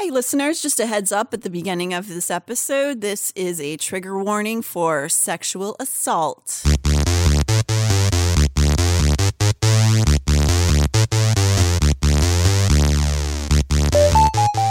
Hey, listeners, just a heads up at the beginning of this episode this is a trigger warning for sexual assault.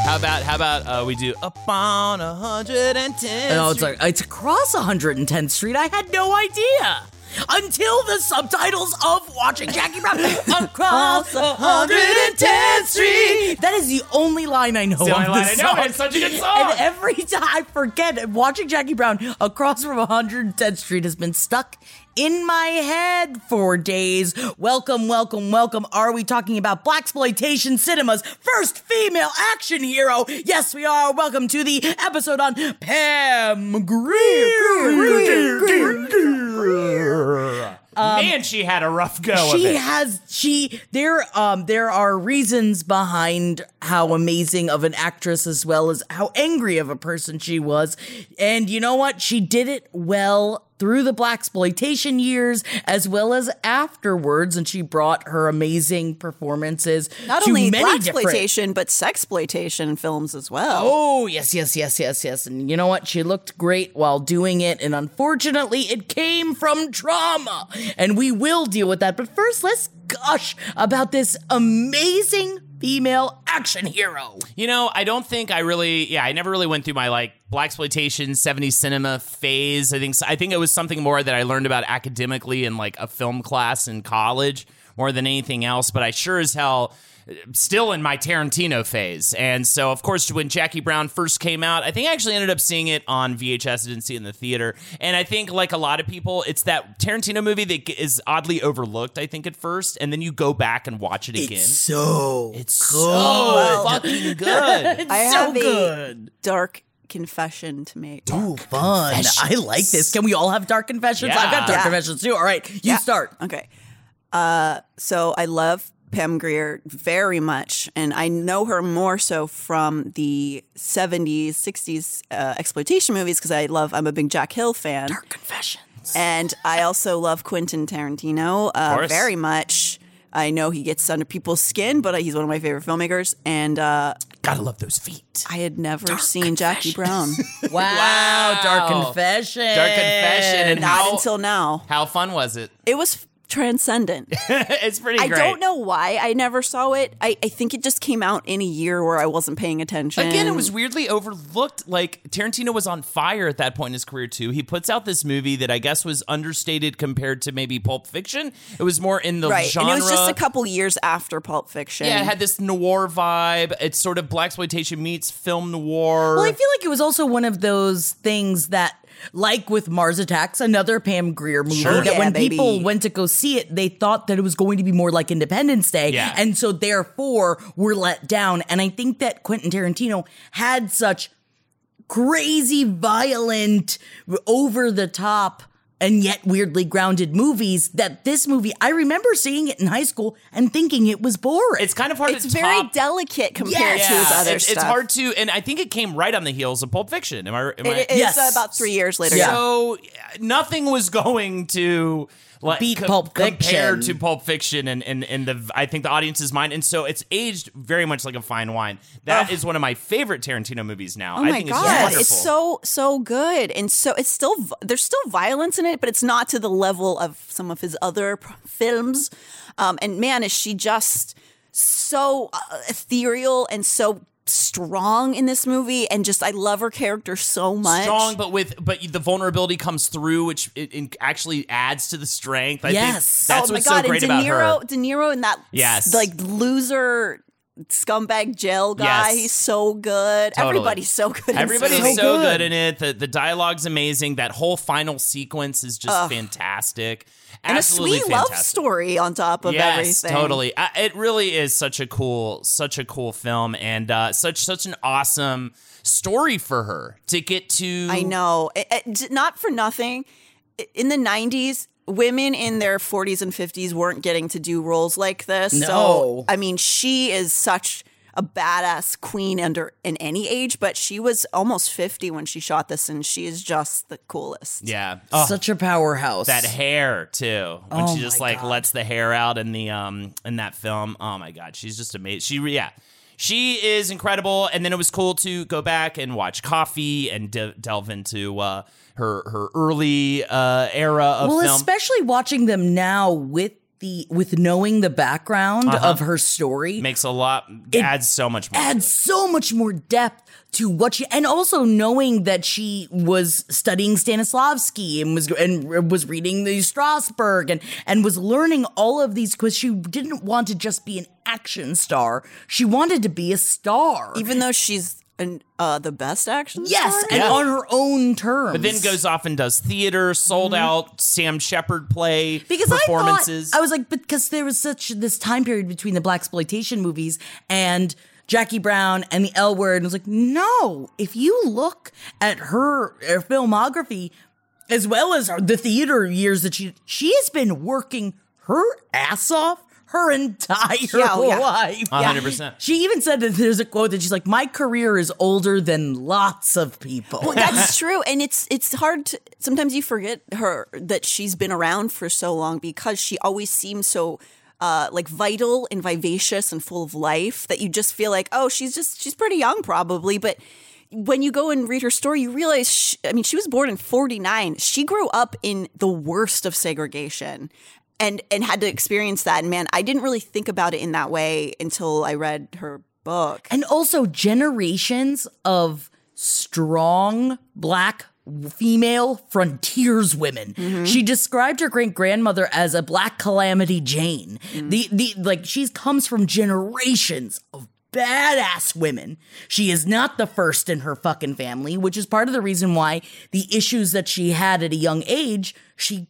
How about how about uh, we do up on 110? No, it's like it's across 110th Street. I had no idea until the subtitles of watching Jackie Brown across 110th Street. That is the only line I know. the only of line I know. song. It's such a good song. And every time I forget, watching Jackie Brown across from 110th Street has been stuck in my head for days. Welcome, welcome, welcome. Are we talking about Black Exploitation Cinema's first female action hero? Yes, we are. Welcome to the episode on Pam Grier. Man, she had a rough go of Um, She has she there um there are reasons behind how amazing of an actress as well as how angry of a person she was. And you know what? She did it well through the black exploitation years as well as afterwards and she brought her amazing performances Not only black exploitation, but sex exploitation films as well. Oh, yes, yes, yes, yes, yes. And you know what? She looked great while doing it. And unfortunately, it came from trauma. And we will deal with that. But first, let's gush about this amazing female action hero. You know, I don't think I really, yeah, I never really went through my like black exploitation '70s cinema phase. I think I think it was something more that I learned about academically in like a film class in college more than anything else. But I sure as hell still in my Tarantino phase. And so, of course, when Jackie Brown first came out, I think I actually ended up seeing it on VHS. I didn't see it in the theater. And I think, like a lot of people, it's that Tarantino movie that is oddly overlooked, I think, at first. And then you go back and watch it again. so It's so fucking good. It's I so have a good. dark confession to make. Ooh, fun. I like this. Can we all have dark confessions? Yeah. I've got dark Yeah. confessions too. All right, you Yeah. start. Okay. Uh, so I love Pam Grier very much, and I know her more so from the 70s, 60s uh, exploitation movies because I love, I'm a big Jack Hill fan. Dark confessions. And I also love Quentin Tarantino uh, course. very much. I know he gets under people's skin, but he's one of my favorite filmmakers. And uh, Gotta love those feet. I had never seen Jackie Brown. Wow, dark Wow. confession. Dark confession. And Not how, until now. how fun was it? It was transcendent. it's pretty I great. don't know why I never saw it. I, I think it just came out in a year where I wasn't paying attention. Again, it was weirdly overlooked. Like Tarantino was on fire at that point in his career too. He puts out this movie that I guess was understated compared to maybe Pulp Fiction. It was more in the right, genre. and it was just a couple years after Pulp Fiction. yeah, it had this noir vibe. It's sort of black exploitation meets film noir. Well, I feel like it was also one of those things that, like with Mars Attacks, another Pam Grier movie, Sure. that Yeah, when baby. people went to go see it, they thought that it was going to be more like Independence Day. Yeah. And so therefore were let down. And I think that Quentin Tarantino had such crazy, violent, over the top, and yet weirdly grounded movies that this movie, I remember seeing it in high school and thinking it was boring. it's kind of hard it's to very top. delicate compared Yes. to his other it's, stuff. it's hard to, and I think it came right on the heels of Pulp Fiction. Am I? Am I it's Yes. uh, about three years later. Yeah. Yeah. So nothing was going to like Beat co- Pulp compared Fiction. to Pulp Fiction and and and the I think the audience's mind, and so it's aged very much like a fine wine. That is one of my favorite Tarantino movies now. Oh I my think it's god, wonderful. it's so so good, and so it's still there's still violence in it, but it's not to the level of some of his other films. Um, and man, is she just so uh, ethereal and so strong in this movie and just I love her character so much. Strong, but with but the vulnerability comes through, which it, it actually adds to the strength. I Yes. think that's oh my what's god, so great and De about Niro, her. De Niro and that Yes. like loser scumbag jail guy. Yes. He's so good. Totally. Everybody's so good. Everybody's movie. so, good. good. in it. The the dialogue's amazing. That whole final sequence is just fantastic. and a Absolutely sweet love story on top of yes, everything. totally. I, it really is such a cool, such a cool film, and uh, such such an awesome story for her to get to. I know. It- it- not for nothing. In the 90s, women in their 40s and 50s weren't getting to do roles like this. No. So, I mean, she is such a badass queen under in any age, but she was almost 50 when she shot this and she is just the coolest. Yeah. Oh, Such a powerhouse. that hair too. When Oh she just like God. lets the hair out in the um in that film. Oh my god, she's just amazing. She re- yeah. She is incredible, and then it was cool to go back and watch Coffy and de- delve into uh, her her early uh, era of well, film. especially watching them now with the with knowing the background Uh-huh. of her story Makes a lot It adds so much more. adds so much more depth to what she and also knowing that she was studying Stanislavski and was and was reading the Strasberg and and was learning all of these because she didn't want to just be an action star she wanted to be a star Even though she's an, uh, the best action yes star? and Yeah. on her own terms But then goes off and does theater, sold out Sam Shepard play Mm-hmm. because performances. I thought I was like, because there was such this time period between the black exploitation movies and Jackie Brown and the L Word, and I was like, no. If you look at her, her filmography, as well as the theater years that she she has been working her ass off her entire Yeah, oh, yeah. life. Hundred percent. She even said that there's a quote that she's like, "My career is older than lots of people." Well, that's true, and it's it's hard to sometimes you forget her that she's been around for so long because she always seems so uh, like vital and vivacious and full of life that you just feel like oh she's just she's pretty young probably, but when you go and read her story, you realize she, I mean she was born in '49. She grew up in the worst of segregation. And, and had to experience that. And man, I didn't really think about it in that way until I read her book. and also generations of strong black female frontiers women. Mm-hmm. She described her great grandmother as a black calamity Jane. Mm. The the like she comes from generations of badass women. She is not the first in her fucking family, which is part of the reason why the issues that she had at a young age, she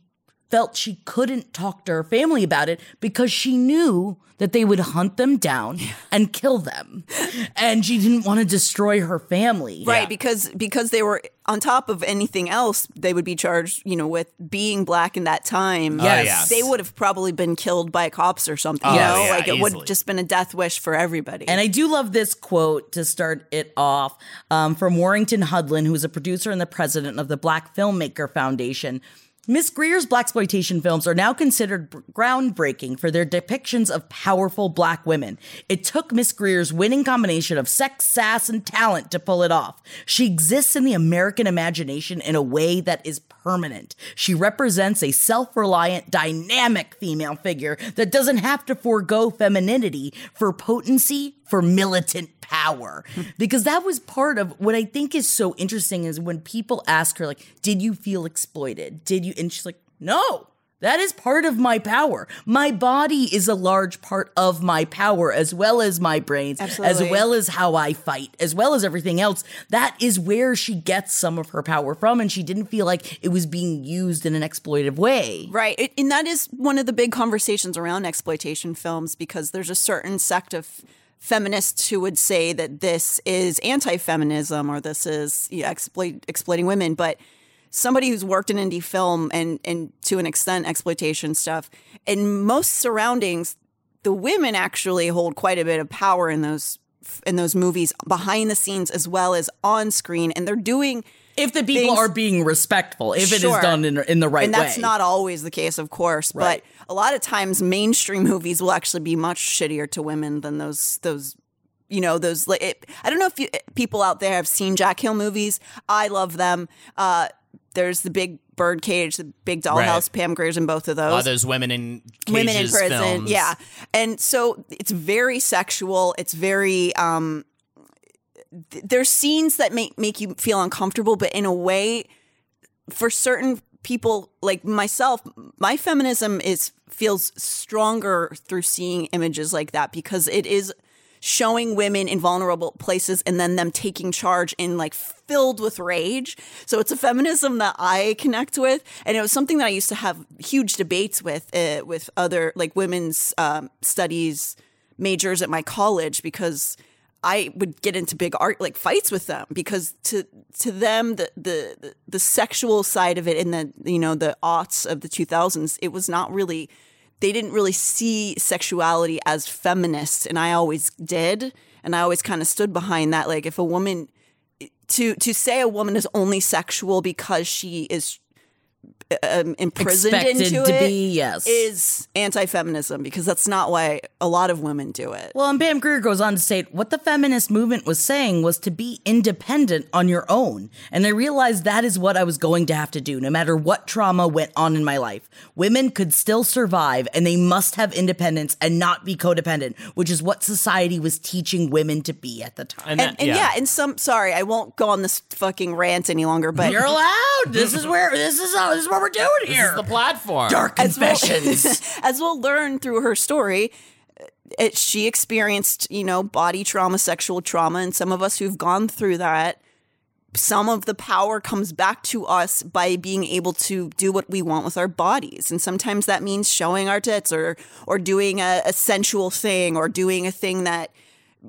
felt she couldn't talk to her family about it because she knew that they would hunt them down and kill them. And she didn't want to destroy her family. Right, because because they were on top of anything else, they would be charged, you know, with being black in that time. Yes. yeah. They would have probably been killed by cops or something. Oh, you know, yeah, like it would have just been a death wish for everybody. And I do love this quote to start it off um, from Warrington Hudlin, who is a producer and the president of the Black Filmmaker Foundation. Miss Grier's blaxploitation films are now considered br- groundbreaking for their depictions of powerful black women. It took Miss Grier's winning combination of sex, sass, and talent to pull it off. She exists in the American imagination in a way that is permanent. She represents a self-reliant, dynamic female figure that doesn't have to forego femininity for potency, for militant power. because that was part of what I think is so interesting is when people ask her, like, did you feel exploited? Did you? And she's like, no. That is part of my power. My body is a large part of my power, as well as my brains, as well as how I fight, as well as everything else. That is where she gets some of her power from, and she didn't feel like it was being used in an exploitative way. Right. It, and that is one of the big conversations around exploitation films because there's a certain sect of feminists who would say that this is anti-feminism or this is yeah, exploit, exploiting women, but somebody who's worked in indie film and and to an extent exploitation stuff in most surroundings the women actually hold quite a bit of power in those in those movies behind the scenes as well as on screen and they're doing If the people Things- are being respectful, if it is done in, in the right way. and that's way. not always the case, of course. Right. But a lot of times, mainstream movies will actually be much shittier to women than those those. You know those. like, It, I don't know if you, people out there have seen Jack Hill movies. I love them. Uh, there's the big Birdcage, the Big Dollhouse. Right. Pam Grier's in both of those. A lot those women in cages women in prison. films. Yeah. And so it's very sexual. It's very um th- there's scenes that make make you feel uncomfortable, but in a way for certain people like myself, my feminism is feels stronger through seeing images like that because it is showing women in vulnerable places and then them taking charge in like filled with rage. So it's a feminism that I connect with, and it was something that I used to have huge debates with uh, with other like women's um, studies majors at my college because I would get into big art like fights with them because to to them the the the, sexual side of it in the you know the aughts of the 2000s it was not really they didn't really see sexuality as feminist and I always did and I always kind of stood behind that. Like if a woman to to say a woman is only sexual because she is um, imprisoned Expected into to it be, yes. is anti-feminism because that's not why a lot of women do it. Well, and Pam Grier goes on to say what the feminist movement was saying was to be independent on your own. And I realized that is what I was going to have to do, no matter what trauma went on in my life. Women could still survive and they must have independence and not be codependent, which is what society was teaching women to be at the time. And, and, that- and yeah. and some sorry, I won't go on this fucking rant any longer, but You're allowed. This is where this is how, this is what we're doing here. This here. is the platform. Dark as we'll, confessions. as we'll learn through her story, uh, it, she experienced, you know, body trauma, sexual trauma, and some of us who've gone through that, some of the power comes back to us by being able to do what we want with our bodies, and sometimes that means showing our tits or or doing a, a sensual thing or doing a thing that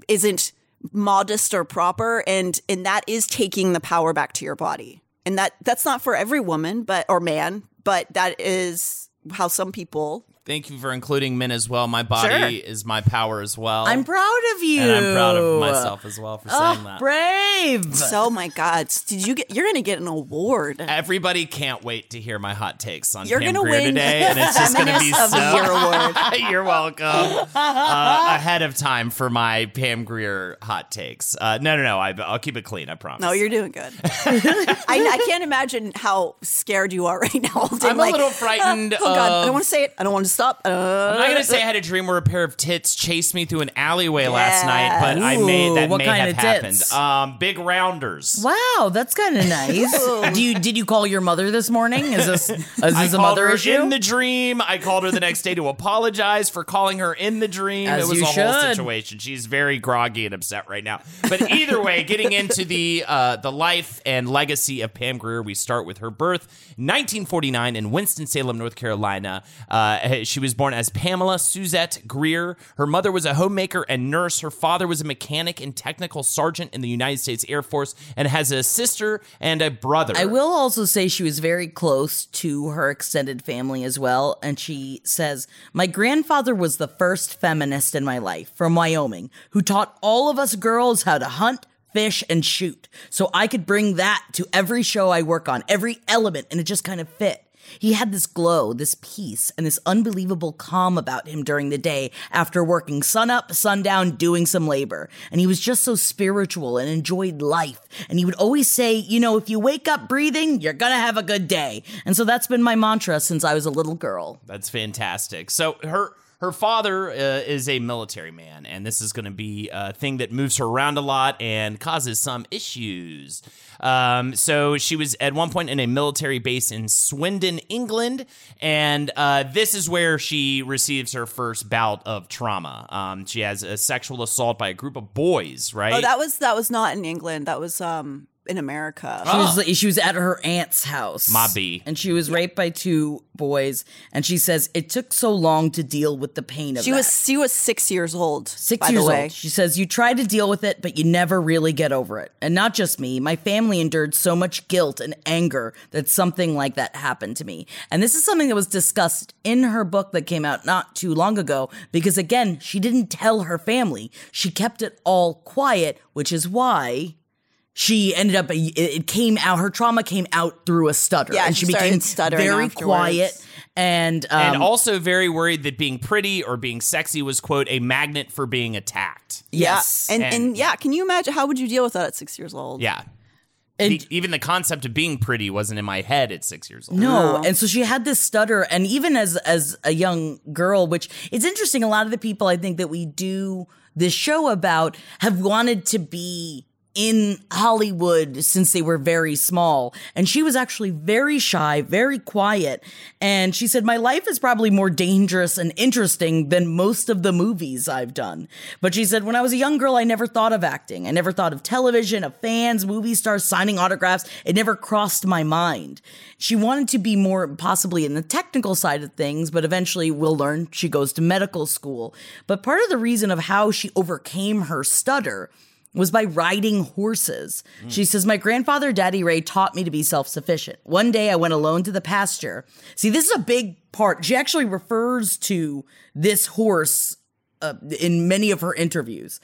isn't modest or proper, and and that is taking the power back to your body, and that that's not for every woman, but or man, but that is how some people Thank you for including men as well. My body Sure. is my power as well. I'm proud of you. and I'm proud of myself as well for saying Oh, that. brave. So my God, did you get? You're gonna get an award. Everybody can't wait to hear my hot takes on You're Pam gonna Grier win today, and it's just going to be Feminist of the so. Year award. You're welcome. Uh, ahead of time for my Pam Grier hot takes. Uh, no, no, no. I, I'll keep it clean. I promise. No, you're doing good. I, I can't imagine how scared you are right now. I'm a little frightened Oh God, I don't want to say it. I don't want to stop. Uh, I'm not gonna say I had a dream where a pair of tits chased me through an alleyway last night, but I made that Ooh, what may kind have of happened. tits? Um, big rounders. Wow, that's kind of nice. Do you did you call your mother this morning? Is this is this a mother her issue? in the dream. I called her the next day to apologize for calling her in the dream. As it was you a whole situation. She's very groggy and upset right now. But either way, getting into the uh, the life and legacy of Pam Grier, we start with her birth, 1949 in Winston Salem, North Carolina. Uh, she was born as Pamela Suzette Grier. Her mother was a homemaker and nurse. Her father was a mechanic and technical sergeant in the United States Air Force, and has a sister and a brother. I will also say she was very close to her extended family as well. And she says, My grandfather was the first feminist in my life from Wyoming who taught all of us girls how to hunt, fish, and shoot. So I could bring that to every show I work on, every element, and it just kind of fit. He had this glow, this peace, and this unbelievable calm about him during the day after working sun up, sundown, doing some labor. And he was just so spiritual and enjoyed life. And he would always say, you know, if you wake up breathing, you're gonna have a good day. And so that's been my mantra since I was a little girl. That's fantastic. So her her father uh, is a military man, and this is going to be a thing that moves her around a lot and causes some issues. Um, so she was at one point in a military base in Swindon, England, and uh, this is where she receives her first bout of trauma. Um, she has a sexual assault by a group of boys, right? Oh, that was that was not in England. That was um in America. She was oh. she was at her aunt's house. My bee. And she was raped by two boys. And she says it took so long to deal with the pain of She that. was she was six years old. Six by years the way. old. She says, You try to deal with it, but you never really get over it. And not just me, my family endured so much guilt and anger that something like that happened to me. And this is something that was discussed in her book that came out not too long ago, because again, she didn't tell her family. She kept it all quiet, which is why. She ended up. It it came out. Her trauma came out through a stutter, Yeah, and she she, became stuttering very afterwards. quiet. And um, and also very worried that being pretty or being sexy was quote a magnet for being attacked. yes, Yeah. And, And- and yeah, can you imagine how would you deal with that at six years old? Yeah. And- be- even the concept of being pretty wasn't in my head at six years old. No, and so she had this stutter, and even as as a young girl, which it's interesting. A lot of the people I think that we do this show about have wanted to be in Hollywood since they were very small, and she was actually very shy, very quiet, and she said, "My life is probably more dangerous and interesting than most of the movies I've done." But she said, "When I was a young girl, I never thought of acting. I never thought of television, of fans, movie stars signing autographs. It never crossed my mind." She wanted to be more possibly in the technical side of things, but eventually we'll learn she goes to medical school. But part of the reason of how she overcame her stutter was by riding horses. She says, My grandfather, Daddy Ray, taught me to be self sufficient. One day I went alone to the pasture. See, this is a big part. She actually refers to this horse uh, in many of her interviews.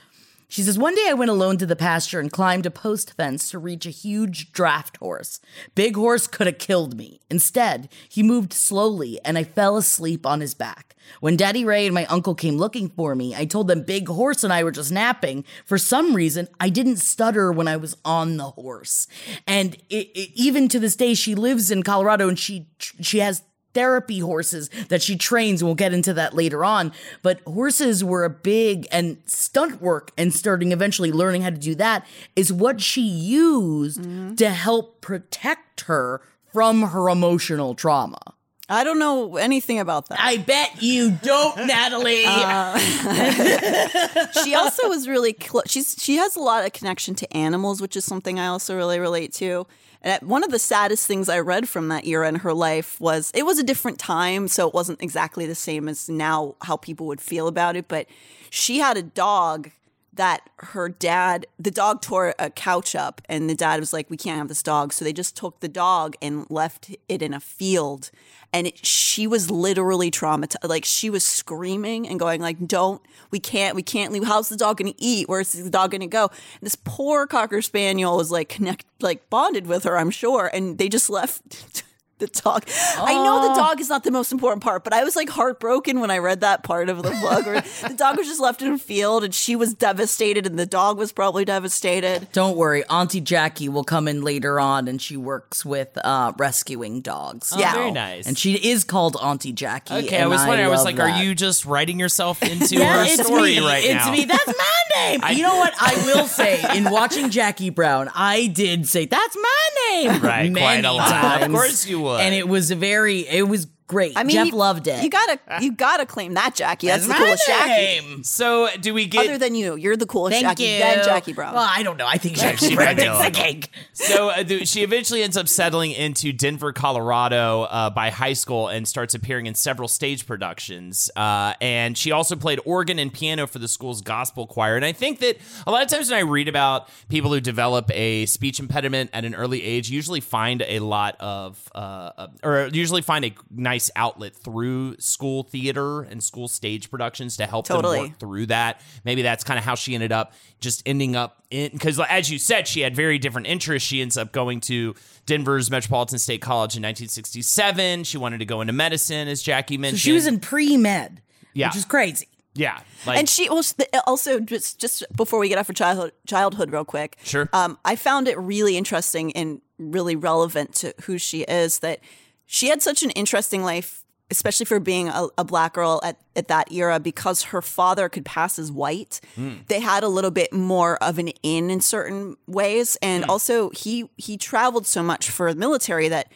She says, One day I went alone to the pasture and climbed a post fence to reach a huge draft horse. Big horse could have killed me. Instead, he moved slowly and I fell asleep on his back. When Daddy Ray and my uncle came looking for me, I told them Big Horse and I were just napping. For some reason, I didn't stutter when I was on the horse. And it, it, even to this day, she lives in Colorado and she she has therapy horses that she trains. We'll get into that later on. But horses were a big and stunt work and starting eventually learning how to do that is what she used mm-hmm. to help protect her from her emotional trauma. I don't know anything about that. I bet you don't, Natalie. Uh, she also was really close. She's she has a lot of connection to animals, which is something I also really relate to. And one of the saddest things I read from that era in her life was it was a different time, so it wasn't exactly the same as now how people would feel about it. But she had a dog that her dad, the dog tore a couch up, and the dad was like, "We can't have this dog," so they just took the dog and left it in a field. And it, she was literally traumatized. Like she was screaming and going, "Like, don't, we can't, we can't leave. How's the dog going to eat? Where's the dog going to go?" And this poor cocker spaniel was like connect, like bonded with her, I'm sure, and they just left. The dog. I know the dog is not the most important part, but I was like heartbroken when I read that part of the book where the dog was just left in a field and she was devastated and the dog was probably devastated. Don't worry, Auntie Jackie will come in later on, and she works with uh, rescuing dogs. Oh, very nice. and she is called Auntie Jackie. Okay, I was wondering. I, was like, that. are you just writing yourself into Yeah, her it's story me. right it's now? me. That's my name. you know what? I will say, in watching Jackie Brown, I did say that's my name. Right, many quite a lot. Of course you would. And it was very. It was great. I mean, Jeff you- loved it. You gotta, you gotta claim that Jackie. That's, That's the my coolest Jackie. name. So, do we get? Other than you, you're the coolest Thank Jackie. you. Then Jackie Brown. Well, I don't know. I think Jackie Brown might takes a the little. cake. so uh, th- she eventually ends up settling into Denver, Colorado uh, by high school and starts appearing in several stage productions. Uh, and she also played organ and piano for the school's gospel choir. And I think that a lot of times when I read about people who develop a speech impediment at an early age, usually find a lot of, uh, uh, or usually find a nice outlet through school theater and school stage productions to help Totally. them work through that. Maybe that's kind of how she ended up just ending up in because as you said, she had very different interests. She ends up going to Denver's Metropolitan State College in 1967. She wanted to go into medicine, as Jackie So mentioned. she was in pre med, Yeah. which is crazy. yeah, like and she also just just before we get off for childhood, childhood real quick. Sure. Um, I found it really interesting and really relevant to who she is that she had such an interesting life, especially for being a, a black girl at, at that era, because her father could pass as white. They had a little bit more of an in in certain ways, and also he he traveled so much for the military that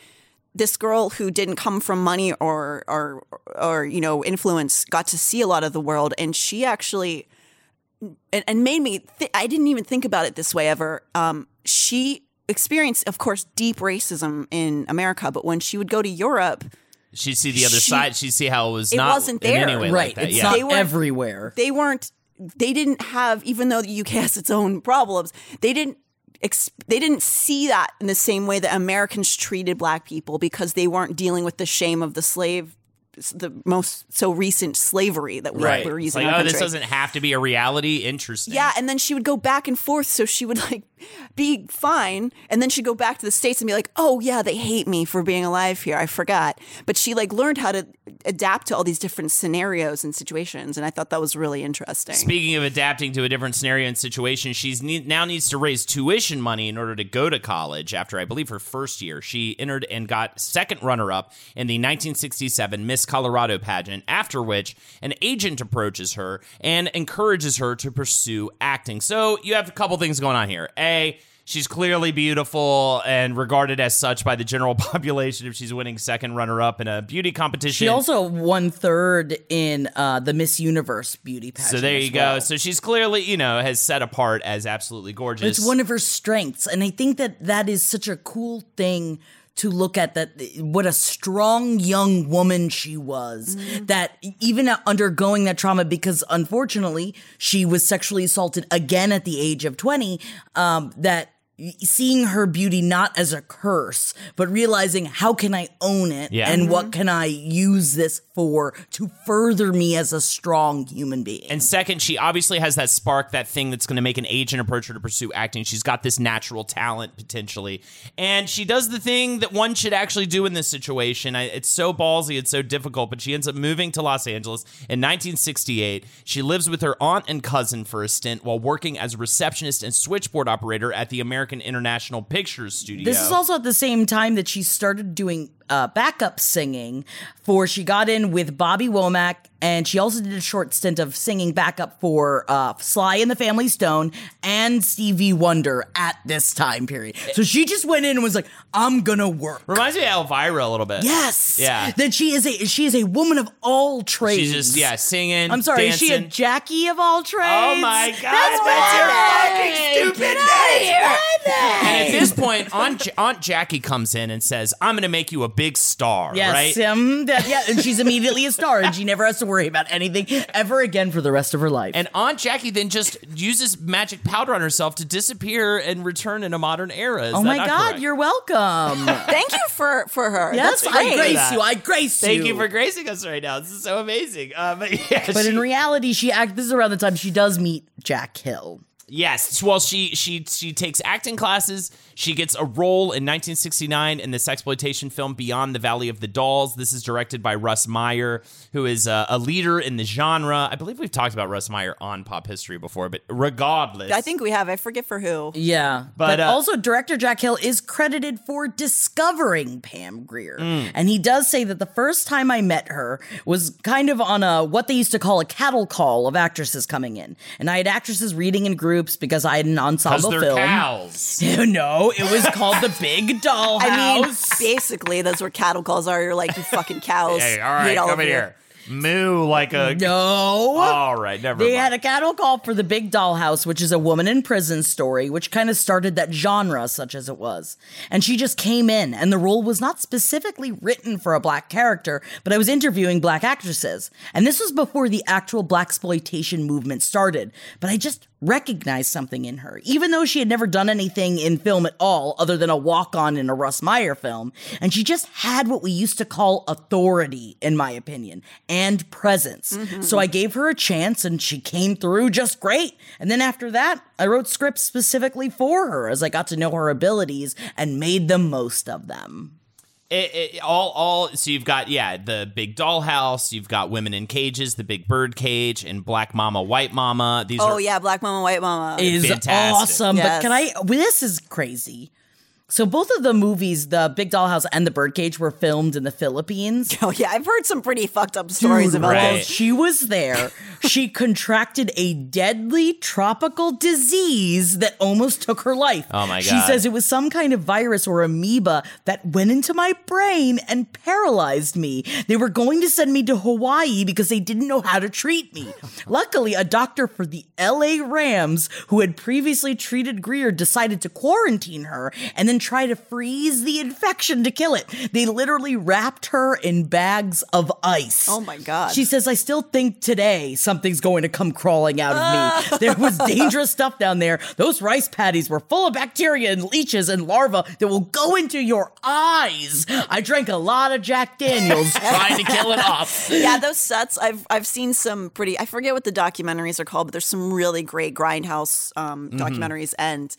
this girl who didn't come from money or or or you know influence got to see a lot of the world. And she actually and, and made me th- i didn't even think about it this way ever. Um, she experienced of course deep racism in america but when she would go to europe she'd see the other she- side. She'd see how it was It not wasn't in there. any way right. like that. it's yeah. not They weren't- everywhere. they weren't they didn't have even though the uk has its own problems they didn't ex- they didn't see that in the same way that americans treated black people because they weren't dealing with the shame of the slave the most so recent slavery that we Right. were using. like, oh, this doesn't have to be a reality. Interesting. Yeah, and then she would go back and forth, so she would like be fine, and then she'd go back to the states and be like, "Oh yeah, they hate me for being alive here. I forgot." But she like learned how to adapt to all these different scenarios and situations, and I thought that was really interesting. Speaking of adapting to a different scenario and situation, she's need, now needs to raise tuition money in order to go to college. After I believe her first year, she entered and got second runner-up in the 1967 Miss Colorado pageant. After which, an agent approaches her and encourages her to pursue acting. So you have a couple things going on here. A She's clearly beautiful and regarded as such by the general population if she's winning second runner up in a beauty competition. She also won third in uh, the Miss Universe beauty pageant. So there you go. well. So she's clearly, you know, has set apart as absolutely gorgeous. It's one of her strengths, and I think that that is such a cool thing to look at. That what a strong young woman she was. That even undergoing that trauma, because unfortunately she was sexually assaulted again at the age of twenty. Um, that seeing her beauty not as a curse, but realizing how can I own it Yeah. and what mm-hmm. can I use this for to further me as a strong human being. and second, she obviously has that spark, that thing that's going to make an agent approach her to pursue acting. She's got this natural talent potentially, and she does the thing that one should actually do in this situation. I, it's so ballsy, it's so difficult, but she ends up moving to Los Angeles in 1968. She lives with her aunt and cousin for a stint while working as a receptionist and switchboard operator at the American International Pictures Studio. This is also at the same time that she started doing uh, backup singing for she got in with Bobby Womack and she also did a short stint of singing backup for uh, Sly and the Family Stone and Stevie Wonder at this time period. So she just went in and was like, "I'm gonna work." Reminds me of Elvira a little bit. Yes. Yeah. That she is a she is a woman of all trades. She's just yeah singing. I'm sorry, is she a. Jackie of all trades? Oh my god! That's That's your fucking stupid name. And at this point, Aunt, Aunt Jackie comes in and says, "I'm to make you a big star." Yes, right? um, that, yeah, and she's immediately a star, and she never has to worry about anything ever again for the rest of her life. And Aunt Jackie then just uses magic powder on herself to disappear and return in a modern era. Is oh that my not God, correct? you're welcome. Thank you for for her. yes, That's I great. grace you. I grace Thank you. Thank you for gracing us right now. This is so amazing. Uh, but yeah, But she- in reality, she act. This is around the time she does meet Jack Hill. Yes. Well, she she she takes acting classes. She gets a role in 1969 in this exploitation film Beyond the Valley of the Dolls. This is directed by Russ Meyer, who is a, a leader in the genre. I believe we've talked about Russ Meyer on Pop History before, but regardless, I think we have. I forget for who. Yeah, But, but, uh, also director Jack Hill is credited for discovering Pam Grier, Mm. and he does say that the first time I met her was kind of on a what they used to call a cattle call of actresses coming in, and I had actresses reading in groups because I had an because ensemble they're film. cows. no, it was called the Big Doll I mean, House. basically, that's what cattle calls are. You're like, you fucking cows. Hey, all Hate right, all come of in you. here. Moo like a. no. All right, never They mind. had a cattle call for the Big Dollhouse, which is a woman in prison story, which kind of started that genre, such as it was. And she just came in, and the role was not specifically written for a black character, but I was interviewing black actresses. And this was before the actual black exploitation movement started. But I just recognized something in her, even though she had never done anything in film at all other than a walk on in a Russ Meyer film. And she just had what we used to call authority, in my opinion, and presence. Mm-hmm. So I gave her a chance and she came through just great. And then after that, I wrote scripts specifically for her as I got to know her abilities and made the most of them. It, it, all, all. So you've got yeah, the big dollhouse. You've got women in cages, the big bird cage, and Black Mama, White Mama. These Oh are yeah, Black Mama, White Mama. is Fantastic. awesome. Yes. But can I? well, This is crazy. So both of the movies, the Big Dollhouse and the Birdcage, were filmed in the Philippines. oh yeah, I've heard some pretty fucked up stories Dude, about right. while this. she was there, she contracted a deadly tropical disease that almost took her life. Oh my god. She says it was some kind of virus or amoeba that went into my brain and paralyzed me. They were going to send me to Hawaii because they didn't know how to treat me. Luckily, a doctor for the LA Rams who had previously treated Grier decided to quarantine her and then then try to freeze the infection to kill it. They literally wrapped her in bags of ice. Oh my God. She says, I still think today something's going to come crawling out of me. There was dangerous stuff down there. Those rice paddies were full of bacteria and leeches and larvae that will go into your eyes. I drank a lot of Jack Daniels. Trying to kill it off. yeah, those sets. I've I've seen some pretty. I forget what the documentaries are called, but there's some really great grindhouse um, Mm-hmm. documentaries and.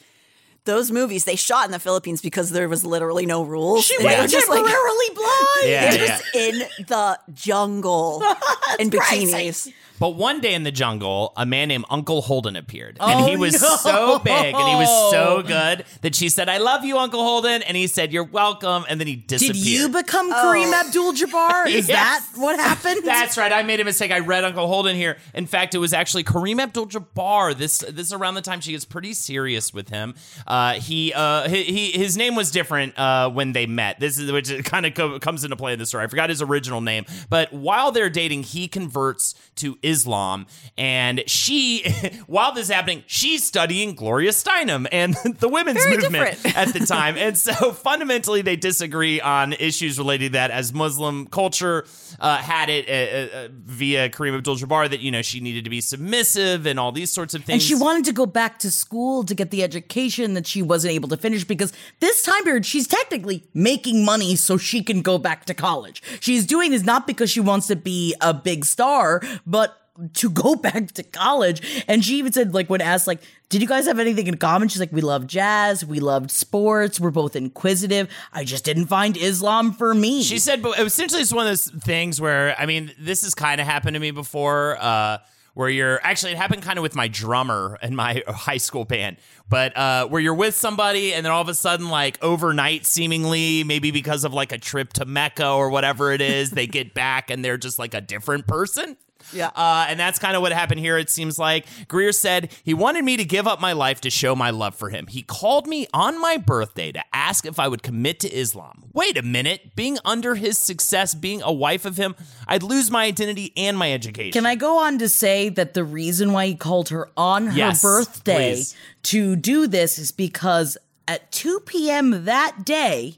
Those movies they shot in the Philippines because there was literally no rules. She And they went were just like temporarily blind. Yeah, they're yeah. just in the jungle in bikinis. But one day in the jungle, a man named Uncle Holden appeared. and Oh, he was no. so big and he was so good that she said, I love you, Uncle Holden. And he said, You're welcome. And then he disappeared. Did you become Kareem Abdul Jabbar? Is Yes. that what happened? That's right. I made a mistake. I read Uncle Holden here. In fact, it was actually Kareem Abdul-Jabbar. This this is around the time she gets pretty serious with him. Uh, he uh he, he his name was different uh when they met. This is which kind of co- comes into play in the story. I forgot his original name, but while they're dating, he converts to Islam, and she while this is happening, she's studying Gloria Steinem and the women's Very movement different. at the time. And so fundamentally, they disagree on issues related to that as Muslim culture uh, had it uh, uh, via Kareem Abdul Jabbar that, you know, she needed to be submissive and all these sorts of things. And she wanted to go back to school to get the education that she wasn't able to finish because this time period, she's technically making money so she can go back to college. She's doing this not because she wants to be a big star, but to go back to college. And she even said, like, when asked, like, did you guys have anything in common? She's like, we love jazz, we loved sports, we're both inquisitive. I just didn't find Islam for me. She said, but essentially, it's one of those things where, I mean, this has kind of happened to me before. Uh, where you're actually, it happened kind of with my drummer in my high school band, but uh, where you're with somebody and then all of a sudden, like overnight, seemingly, maybe because of like a trip to Mecca or whatever it is, they get back and they're just like a different person. Yeah. Uh, and that's kind of what happened here, it seems like. Grier said he wanted me to give up my life to show my love for him. He called me on my birthday to ask if I would commit to Islam. Wait a minute. Being under his success, being a wife of him, I'd lose my identity and my education. Can I go on to say that the reason why he called her on her Yes, birthday please. to do this is because at 2 p.m. that day,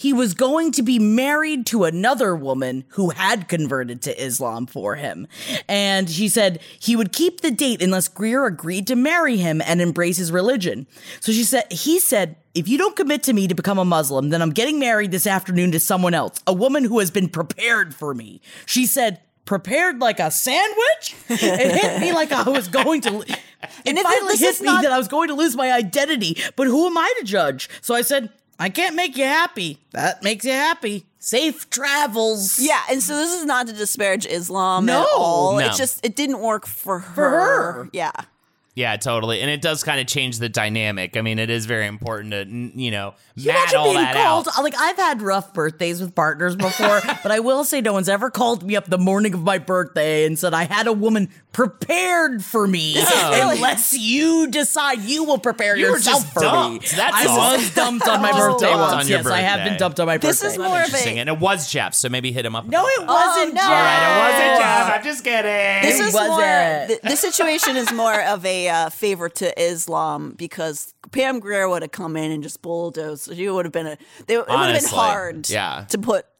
he was going to be married to another woman who had converted to Islam for him. And she said he would keep the date unless Grier agreed to marry him and embrace his religion. So she said, he said, if you don't commit to me to become a Muslim, then I'm getting married this afternoon to someone else, a woman who has been prepared for me. She said, prepared like a sandwich? It hit me like I was going to. It And finally this hit me not- that I was going to lose my identity. But who am I to judge? So I said, I can't make you happy. That makes you happy. Safe travels. Yeah, and so this is not to disparage Islam No. at all. No. It's just it didn't work for her. For her. Yeah. yeah, totally. And it does kind of change the dynamic. I mean, it is very important to, you know, You mat imagine all being that called out. like I've had rough birthdays with partners before, but I will say no one's ever called me up the morning of my birthday and said I had a woman prepared for me. really- Unless you decide you will prepare You were yourself just for dumped. me. That's I all. was dumped on my Oh, birthday dumped once. on your yes, I have been dumped on my This birthday. is more of a And it was Jeff, so maybe hit him up. no, it wasn't no. Jeff. All Right, it wasn't Jeff. I'm just kidding. this is was more it. th- this situation is more of a uh, favor to Islam because Pam Grier would have come in and just bulldozed. She would have been a. They, it would have been hard. yeah. To put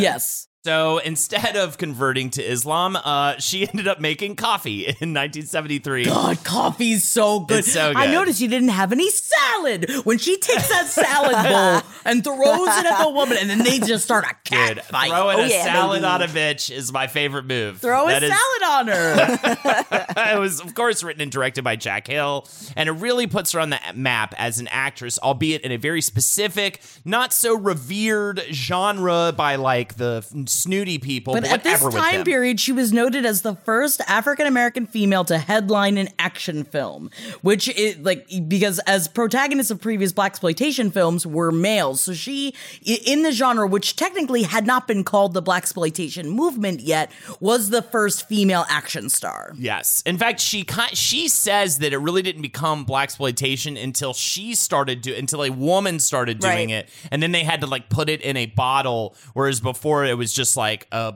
Yes. So instead of converting to Islam, uh, she ended up making Coffy in 1973. God, Coffy's so good. It's so I noticed you didn't have any salad. When she takes that salad bowl and throws it at the woman, and then they just start a cat Dude, fight. throwing Oh, a yeah, salad baby. on a bitch is my favorite move. Throw a That is- salad on her. it was, of course, written and directed by Jack Hill, and it really puts her on the map as an actress, albeit in a very specific, not so revered genre by like the snooty people. But But, at this time period, she was noted as the first African American female to headline an action film, which is like because as protagonists of previous black exploitation films were males, so she in the genre, which technically had not been called the black exploitation movement yet, was the first female action star. Yes. In fact, she she says that it really didn't become black exploitation until she started do until a woman started doing Right. it, and then they had to like put it in a bottle, whereas before it was just like a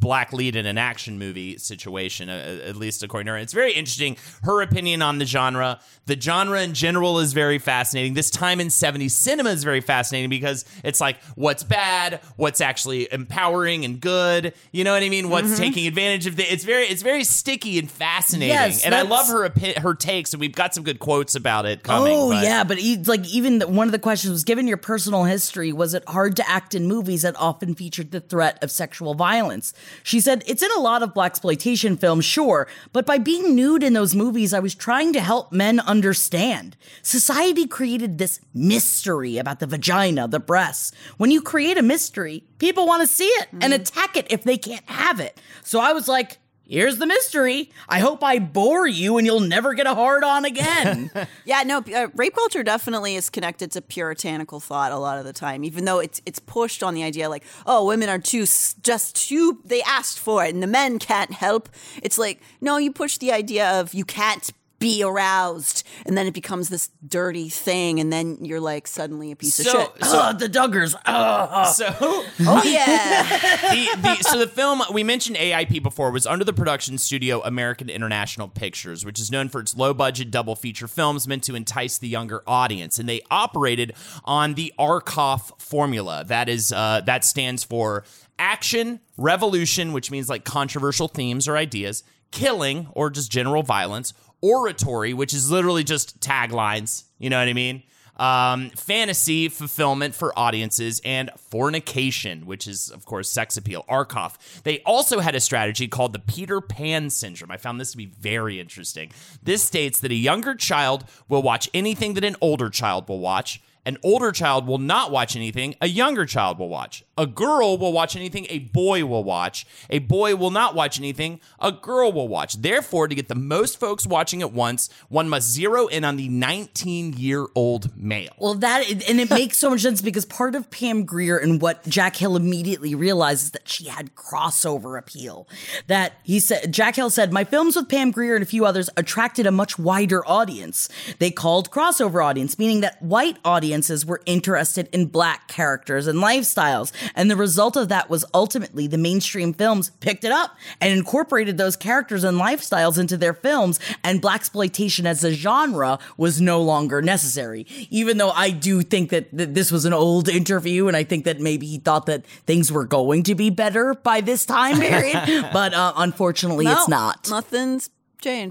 black lead in an action movie situation, uh, at least according to her. It's very interesting. Her opinion on the genre. The genre in general is very fascinating. This time in 70s cinema is very fascinating because it's like what's bad, what's actually empowering and good. You know what I mean? What's taking advantage of the it's very it's very sticky and fascinating. Yes, and I love her her takes and we've got some good quotes about it coming. oh but- yeah, but like even the, one of the questions was given your personal history, was it hard to act in movies that often featured the threat of sexual violence? She said it's in a lot of black exploitation films, sure, but by being nude in those movies, I was trying to help men understand. Society created this mystery about the vagina, the breasts. When you create a mystery, people want to see it and mm-hmm. attack it if they can't have it. So I was like. Here's the mystery. I hope I bore you and you'll never get a hard on again. Yeah, no, uh, rape culture definitely is connected to puritanical thought a lot of the time, even though it's it's pushed on the idea like, oh, women are too just too they asked for it and the men can't help. It's like, no, you push the idea of you can't be aroused, and then it becomes this dirty thing, and then you're like suddenly a piece So- of shit. Ugh, the Duggars. Ugh. So oh yeah, the, the, so the film we mentioned AIP before was under the production studio American International Pictures, which is known for its low budget double feature films meant to entice the younger audience, and they operated on the Arkoff formula. That is uh, that stands for action, revolution, which means like controversial themes or ideas, killing or just general violence, oratory, which is literally just taglines. You know what I mean? um, fantasy fulfillment for audiences, and fornication, which is, of course, sex appeal, Arkoff. They also had a strategy called the Peter Pan syndrome. I found this to be very interesting. This states that a younger child will watch anything that an older child will watch. An older child will not watch anything a younger child will watch. A girl will watch anything a boy will watch. A boy will not watch anything a girl will watch. Therefore, to get the most folks watching at once, one must zero in on the 19 year old male. Well, that and it makes so much sense because part of Pam Grier and what Jack Hill immediately realizes that she had crossover appeal. That he said, Jack Hill said, my films with Pam Grier and a few others attracted a much wider audience. They called crossover audience, meaning that white audiences were interested in black characters and lifestyles, and the result of that was ultimately the mainstream films picked it up and incorporated those characters and lifestyles into their films, and black exploitation as a genre was no longer necessary. Even though I do think that, that this was an old interview, and I think that maybe he thought that things were going to be better by this time period, but uh, unfortunately, it's not. Nothing's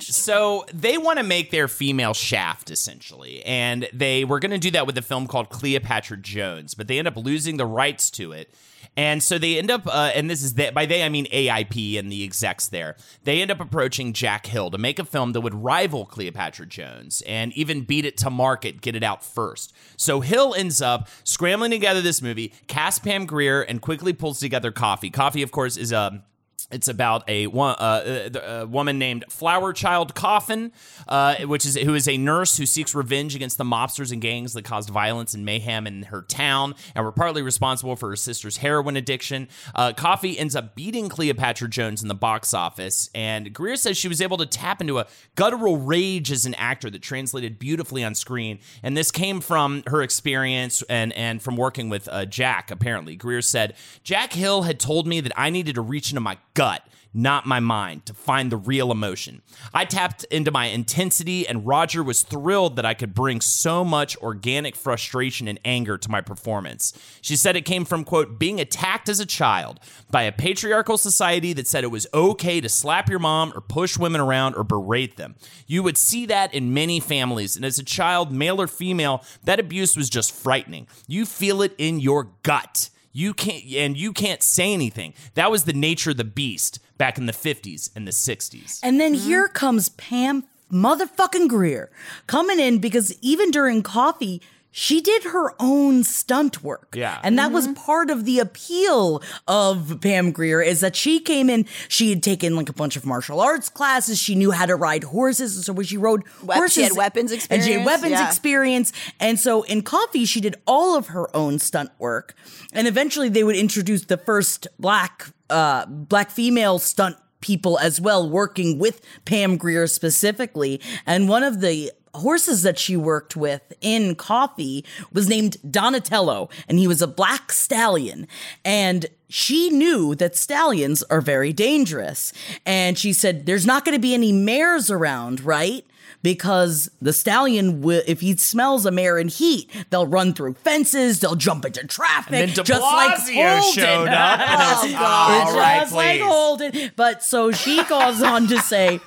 So they want to make their female shaft essentially, and they were going to do that with a film called Cleopatra Jones, but they end up losing the rights to it. And so they end up, uh, and this is that by they I mean AIP and the execs there. They end up approaching Jack Hill to make a film that would rival Cleopatra Jones and even beat it to market, get it out first. So Hill ends up scrambling together this movie, casts Pam Grier, and quickly pulls together Coffy. Coffy, of course, is a it's about a, uh, a, a woman named Flower Child Coffin, uh, which is who is a nurse who seeks revenge against the mobsters and gangs that caused violence and mayhem in her town and were partly responsible for her sister's heroin addiction. Uh, Coffy ends up beating Cleopatra Jones in the box office, and Grier says she was able to tap into a guttural rage as an actor that translated beautifully on screen. And this came from her experience and and from working with uh, Jack. Apparently, Grier said Jack Hill had told me that I needed to reach into my gut not my mind, to find the real emotion. I tapped into my intensity, and Roger was thrilled that I could bring so much organic frustration and anger to my performance. She said it came from, quote, being attacked as a child by a patriarchal society that said it was okay to slap your mom or push women around or berate them. You would see that in many families, and as a child, male or female, that abuse was just frightening. You feel it in your gut. You can't, and you can't say anything. That was the nature of the beast back in the 50s and the 60s. And then here comes Pam motherfucking Grier coming in because even during Coffy, she did her own stunt work. Yeah. And that was part of the appeal of Pam Grier is that she came in, she had taken like a bunch of martial arts classes. She knew how to ride horses. And so when she rode Wep- she had weapons experience. And she had weapons yeah. experience. And so in Coffy, she did all of her own stunt work. And eventually they would introduce the first black, uh, black female stunt people as well, working with Pam Grier specifically. And one of the horses that she worked with in Coffy was named Donatello, and he was a black stallion. And she knew that stallions are very dangerous. And she said, There's not going to be any mares around, right? Because the stallion, will, if he smells a mare in heat, they'll run through fences, they'll jump into traffic, And then just like Holden. showed up, and was, "Oh, all right, just like please." Holden. But so she goes on to say,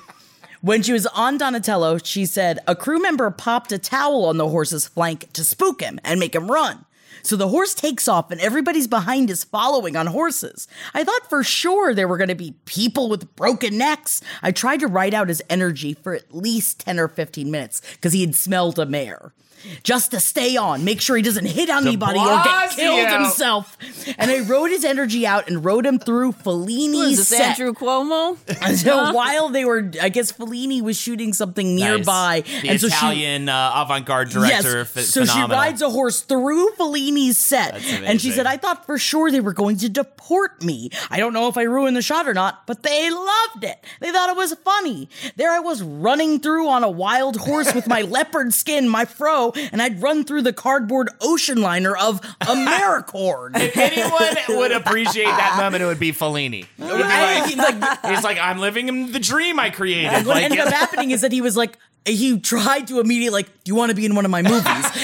when she was on Donatello, she said a crew member popped a towel on the horse's flank to spook him and make him run. So the horse takes off and everybody's behind is following on horses. I thought for sure there were going to be people with broken necks. I tried to ride out his energy for at least 10 or 15 minutes because he had smelled a mare. Just to stay on, make sure he doesn't hit anybody or get killed himself. And I rode his energy out and rode him through What is Fellini's this, set. Andrew Cuomo? And so while they were, I guess Fellini was shooting something nearby, Nice. The and so Italian uh, avant-garde director. yes, ph- so she rides a horse through Fellini's set, and she said, "I thought for sure they were going to deport me. I don't know if I ruined the shot or not, but they loved it. They thought it was funny. There I was running through on a wild horse with my leopard skin, my fro, and I'd run through the cardboard ocean liner of Amarcord." If anyone would appreciate that moment, it would be Fellini. It would be Right? like, Like, he's like, I'm living in the dream I created. And what Like, ended up happening is that he was like, he tried to immediately like, do you want to be in one of my movies?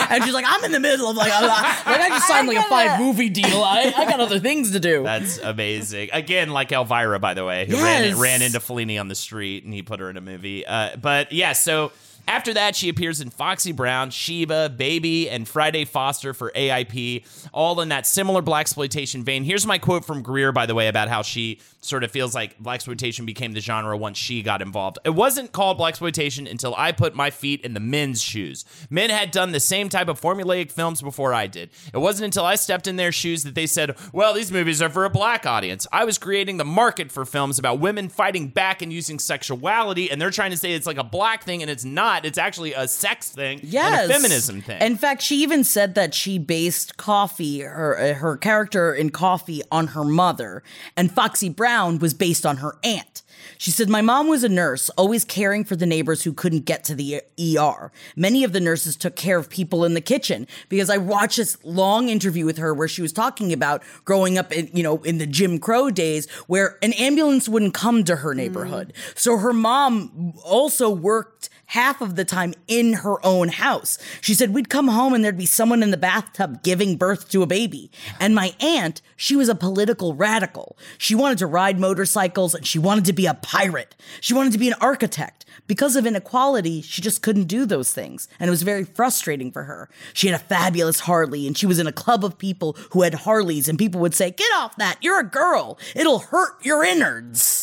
And she's like, I'm in the middle of like, I, like I just signed like a five movie deal. I, I got other things to do. That's amazing. Again, like Elvira, by the way, who ran, ran into Fellini on the street and he put her in a movie. Uh, but yeah, so after that, she appears in Foxy Brown, Sheba, Baby, and Friday Foster for AIP, all in that similar black exploitation vein. Here's my quote from Grier, by the way, about how she sort of feels like black exploitation became the genre once she got involved. It wasn't called black exploitation until I put my feet in the men's shoes. Men had done the same type of formulaic films before I did. It wasn't until I stepped in their shoes that they said, "Well, these movies are for a black audience." I was creating the market for films about women fighting back and using sexuality, and they're trying to say it's like a black thing, and it's not. It's actually a sex thing Yes, and a feminism thing. In fact, she even said that she based Coffy, her uh, her character in Coffy, on her mother, and Foxy Brown was based on her aunt. She said, My mom was a nurse, always caring for the neighbors who couldn't get to the ER. Many of the nurses took care of people in the kitchen because I watched this long interview with her where she was talking about growing up in, you know, in the Jim Crow days where an ambulance wouldn't come to her neighborhood. So her mom also worked half of the time in her own house. She said, We'd come home and there'd be someone in the bathtub giving birth to a baby. And my aunt, she was a political radical. She wanted to ride motorcycles and she wanted to be a pirate. She wanted to be an architect. Because of inequality, she just couldn't do those things. And it was very frustrating for her. She had a fabulous Harley and she was in a club of people who had Harleys, and people would say, Get off that. You're a girl. It'll hurt your innards.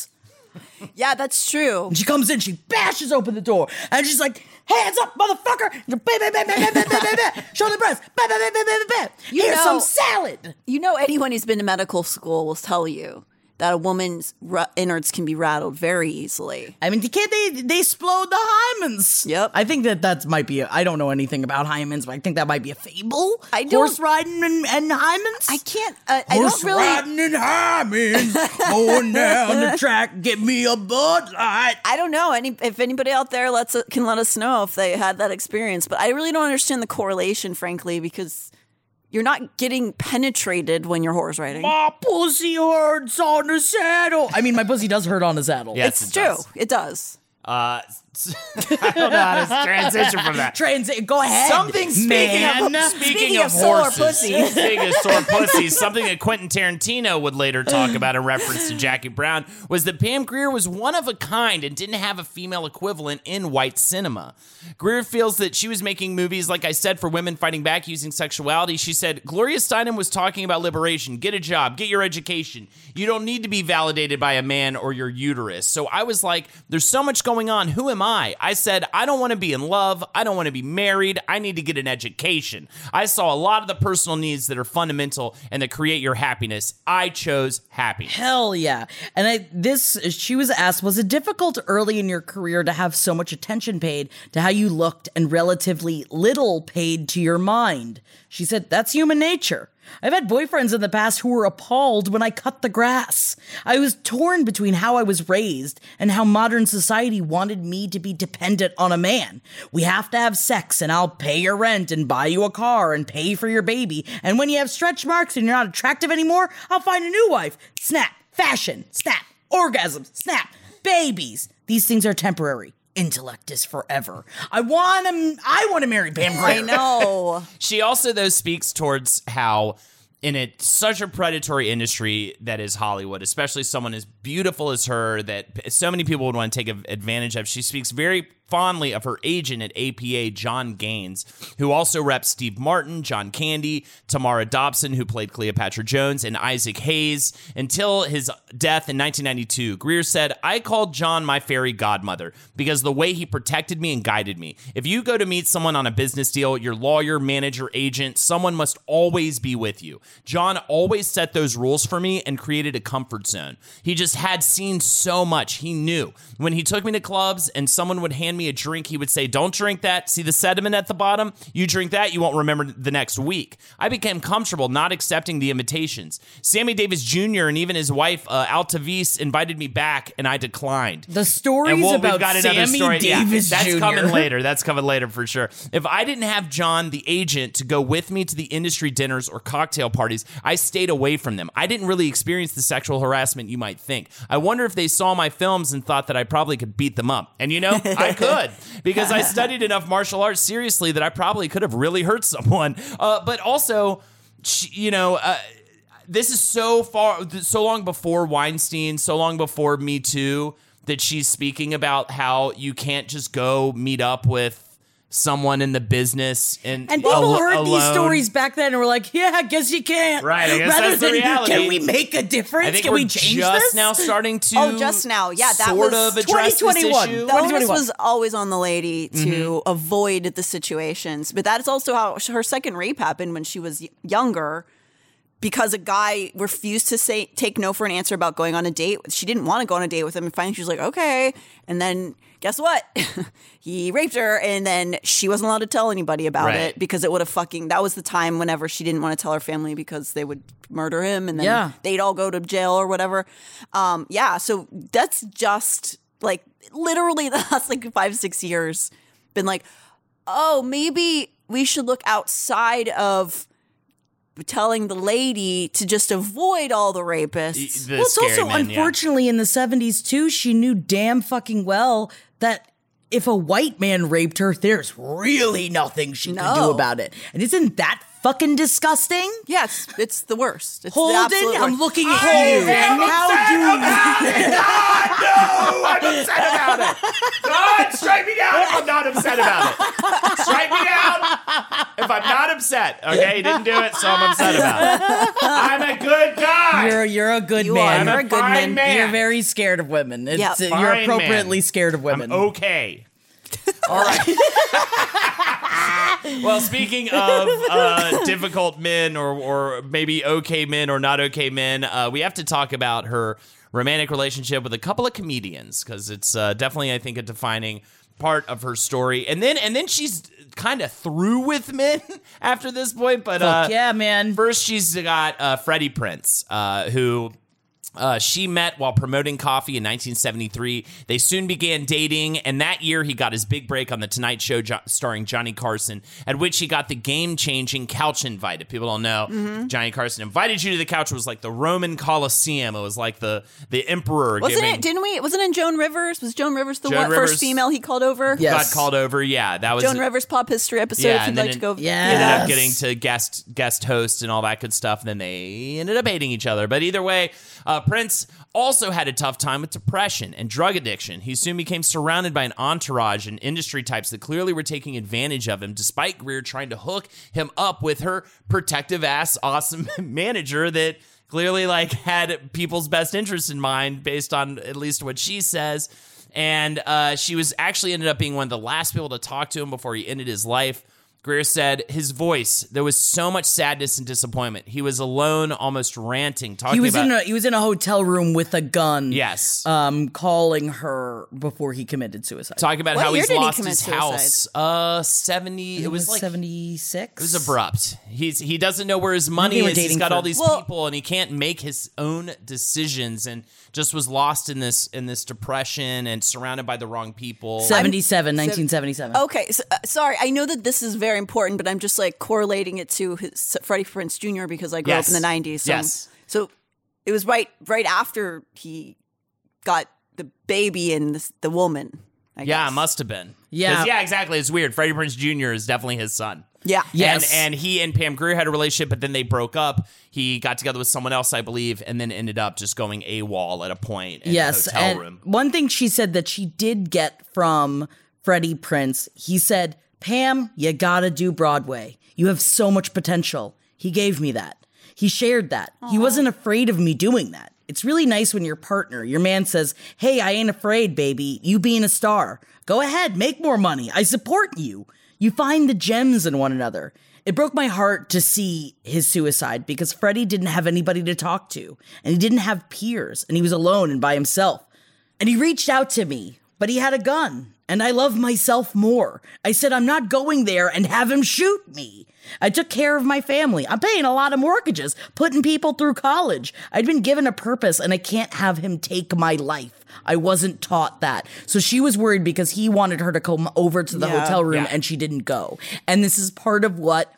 Yeah, that's true. And she comes in, she bashes open the door, and she's like, "Hands up, motherfucker! Show the breast! Here's know, some salad." You know, anyone who's been to medical school will tell you that a woman's ru- innards can be rattled very easily. I mean, can't they? They explode the hymens. Yep. I think that that might be. I don't know anything about hymens, but I think that might be a fable. I don't- horse riding and, and hymens. I can't. Uh, I Horse don't really. riding and hymens, going down the track. Get me a Bud Light. I don't know any if anybody out there lets can let us know if they had that experience, but I really don't understand the correlation, frankly, because you're not getting penetrated when you're horse riding. My pussy hurts on the saddle. I mean, my pussy does hurt on the saddle. Yes, it's it true. does. It does. Uh, I don't know how to transition from that. Transit. Go ahead. Something speaking man. of speaking, Speaking of, of sore horses, pussy. speaking of sore pussies, something that Quentin Tarantino would later talk about in reference to Jackie Brown was that Pam Grier was one of a kind and didn't have a female equivalent in white cinema. Grier feels that she was making movies, like I said, for women fighting back using sexuality. She said Gloria Steinem was talking about liberation. Get a job, get your education. You don't need to be validated by a man or your uterus. So I was like, there's so much going on. Who am I? I said, I don't want to be in love. I don't want to be married. I need to get an education. I saw a lot of the personal needs that are fundamental and that create your happiness. I chose happiness. Hell yeah. And I this she was asked, was it difficult early in your career to have so much attention paid to how you looked and relatively little paid to your mind? She said, that's human nature. I've had boyfriends in the past who were appalled when I cut the grass. I was torn between how I was raised and how modern society wanted me to be dependent on a man. We have to have sex and I'll pay your rent and buy you a car and pay for your baby. And when you have stretch marks and you're not attractive anymore, I'll find a new wife. Snap. Fashion. Snap. Orgasms. Snap. Babies. These things are temporary. Intellect is forever. I want to. I want to marry Pam Grier. I know. She also though speaks towards how in a such a predatory industry that is Hollywood, especially someone as beautiful as her that so many people would want to take advantage of. She speaks very fondly of her agent at APA, John Gaines, who also reps Steve Martin, John Candy, Tamara Dobson, who played Cleopatra Jones, and Isaac Hayes until his death in 1992. Grier said, I called John my fairy godmother because the way he protected me and guided me. If you go to meet someone on a business deal, your lawyer, manager, agent, someone must always be with you. John always set those rules for me and created a comfort zone. He just had seen so much. He knew. When he took me to clubs and someone would hand me a drink, he would say, Don't drink that. See the sediment at the bottom? You drink that, you won't remember the next week. I became comfortable not accepting the invitations. Sammy Davis Jr. and even his wife, uh, Altovise, invited me back, and I declined. The stories And we'll- about got Sammy story. Yeah, that's Jr. coming later. That's coming later for sure. If I didn't have John, the agent, to go with me to the industry dinners or cocktail parties, I stayed away from them. I didn't really experience the sexual harassment you might think. I wonder if they saw my films and thought that I probably could beat them up. And you know, I could because I studied enough martial arts seriously that I probably could have really hurt someone. Uh, but also, you know. Uh, this is so far, so long before Weinstein, so long before Me Too, that she's speaking about how you can't just go meet up with someone in the business and And people al- heard these stories back then and were like, "Yeah, I guess you can't." Right, I guess Rather that's the than, reality. Can we make a difference? I think can we're we change just this? now starting to Oh, just now. Yeah, that sort was of address this 2021. issue. The onus was always on the lady to Mm-hmm. avoid the situations, but that is also how her second rape happened when she was younger. Because a guy refused to say take no for an answer about going on a date. She didn't want to go on a date with him, and finally she was like, "Okay." And then guess what? he raped her, and then she wasn't allowed to tell anybody about Right. it because it would have fucking. That was the time whenever she didn't want to tell her family because they would murder him, and then Yeah. they'd all go to jail or whatever. Um, yeah, so that's just like literally the last like five, six years been like, oh, maybe we should look outside of telling the lady to just avoid all the rapists. The well, it's also men, yeah. unfortunately in the 70s too, she knew damn fucking well that if a white man raped her, there's really nothing she can do about it. And isn't that fucking disgusting? Yes, it's the worst. It's the Holden, I'm looking at you. How do you? no, I'm upset about it. God, strike me down if I'm not upset about it. Strike me down if I'm not upset. Okay, he didn't do it, so I'm upset about it. I'm a good guy. You're you're a good You man. are. I'm You're a a good fine man. man. You're very scared of women. It's, Yeah. uh, you're Fine appropriately man. scared of women. I'm okay. All right. well, speaking of uh, difficult men or, or maybe okay men or not okay men, uh, we have to talk about her romantic relationship with a couple of comedians because it's uh, definitely, I think, a defining part of her story. And then, and then she's kind of through with men after this point. But uh, yeah, man. First, she's got uh, Freddie Prinze, uh, who Uh, she met while promoting Coffy in 1973. They soon began dating, and that year he got his big break on The Tonight Show jo- starring Johnny Carson, at which he got the game changing couch invite. If people don't know, Mm-hmm. Johnny Carson invited you to the couch. It was like the Roman Colosseum. It was like the, the emperor Wasn't giving. it? Didn't we? Wasn't it Joan Rivers? Was Joan Rivers the Joan one, Rivers- first female he called over? Yes. got called over. Yeah, that was Joan Rivers pop history episode. Yeah, if you'd then like to go. Yeah. ended up getting to guest guest host and all that good stuff. And then they ended up hating each other. But either way, uh, Prinze also had a tough time with depression and drug addiction. He soon became surrounded by an entourage and industry types that clearly were taking advantage of him, despite Grier trying to hook him up with her protective ass, awesome manager that clearly like had people's best interests in mind based on at least what she says. And uh, she was actually ended up being one of the last people to talk to him before he ended his life. Grier said his voice, there was so much sadness and disappointment. He was alone, almost ranting, talking He was about in a he was in a hotel room with a gun. Yes. Um, calling her before he committed suicide. talking about What how he's did he lost his suicide? house. Uh 70 it, was, like seventy six. it was abrupt. He's he doesn't know where his money is. He's dating got for- all these Well- people and he can't make his own decisions and just was lost in this in this depression and surrounded by the wrong people. 77, 1977. Okay, so, uh, sorry. I know that this is very important, but I'm just like correlating it to his, Freddie Prinze Jr. because I grew Yes. up in the '90s. So, Yes. So it was right right after he got the baby and the, the woman. I yeah, guess. it must have been. Yeah. 'Cause, yeah, exactly. It's weird. Freddie Prinze Jr. is definitely his son. Yeah. Yes. And, and he and Pam Grier had a relationship, but then they broke up. He got together with someone else, I believe, and then ended up just going AWOL at a point in yes, a hotel and room. one thing she said that she did get from Freddie Prinze, he said, "Pam, you gotta do Broadway. You have so much potential." He gave me that. He shared that. He wasn't afraid of me doing that. It's really nice when your partner, your man says, Hey, I ain't afraid, baby. You being a star. Go ahead, make more money. I support you. You find the gems in one another. It broke my heart to see his suicide because Freddie didn't have anybody to talk to, and he didn't have peers, and he was alone and by himself. And he reached out to me, but he had a gun, and I love myself more. I said, I'm not going there and have him shoot me. I took care of my family. I'm paying a lot of mortgages, putting people through college. I'd been given a purpose, and I can't have him take my life. I wasn't taught that. So she was worried because he wanted her to come over to the Yeah. hotel room Yeah. and she didn't go. And this is part of what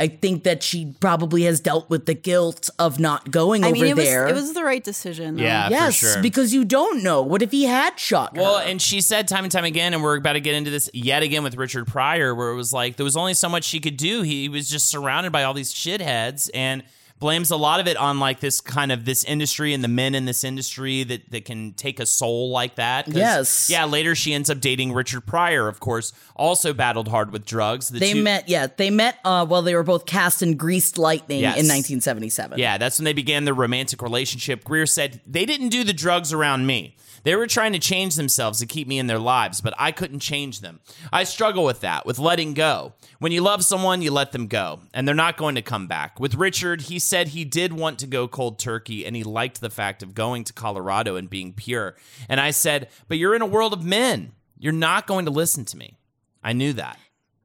I think that she probably has dealt with the guilt of not going I over mean, it was there. it was the right decision. though. Yeah, yes, for sure. because you don't know. What if he had shot her? Well, and she said time and time again, and we're about to get into this yet again with Richard Pryor, where it was like there was only so much she could do. He was just surrounded by all these shitheads and blames a lot of it on like this kind of this industry and the men in this industry that, that can take a soul like that. Yes. Yeah, later she ends up dating Richard Pryor, of course, also battled hard with drugs. The they two- met, yeah, they met uh, while they were both cast in Greased Lightning Yes. in 1977. Yeah, that's when they began their romantic relationship. Grier said, They didn't do the drugs around me. They were trying to change themselves to keep me in their lives, but I couldn't change them. I struggle with that, with letting go. When you love someone, you let them go, and they're not going to come back. With Richard, he said he did want to go cold turkey, and he liked the fact of going to Colorado and being pure. And I said, But you're in a world of men. You're not going to listen to me. I knew that.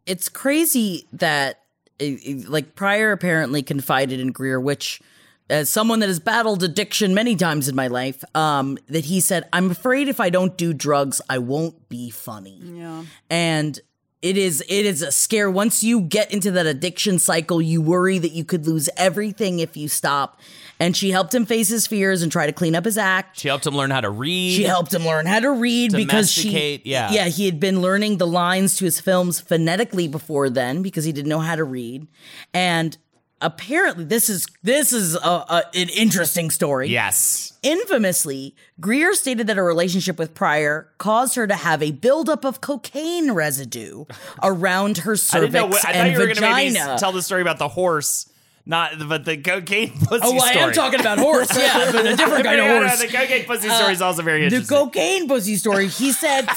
it's crazy that uh, uh, like Pryor apparently confided in Grier, which as someone that has battled addiction many times in my life, um, that he said, "I'm afraid if I don't do drugs, I won't be funny." Yeah. and it is it is a scare once you get into that addiction cycle you worry that you could lose everything if you stop and she helped him face his fears and try to clean up his act She helped him learn how to read. she helped him learn how to read because she yeah. yeah he had been learning the lines to his films phonetically before then because he didn't know how to read and apparently this is this is a, a, an interesting story Yes. Infamously, Grier stated that a relationship with Pryor caused her to have a buildup of cocaine residue around her I cervix didn't know. I thought and you were going to maybe vagina. tell the story about the horse, not but the cocaine pussy oh, I am talking about horse, yeah, but a different kind of horse. The cocaine pussy story is uh, also very interesting. The cocaine pussy story. He said.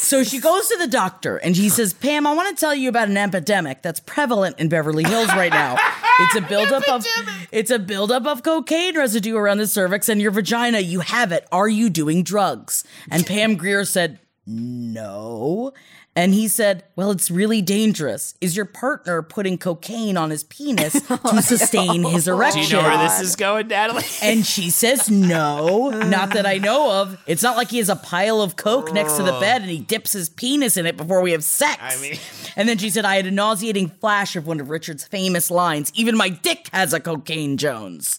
So she goes to the doctor and he says, "Pam, I want to tell you about an epidemic that's prevalent in Beverly Hills right now. It's a buildup of it's a buildup of cocaine residue around the cervix and your vagina. You have it. Are you doing drugs?" And Pam Grier said, "No." And he said, Well, it's really dangerous. Is your partner putting cocaine on his penis oh, to sustain his erection? Do you know where this is going, Natalie? And she says, No, not that I know of. It's not like he has a pile of coke next to the bed and he dips his penis in it before we have sex. I mean- and then she said, I had a nauseating flash of one of Richard's famous lines Even my dick has a cocaine Jones.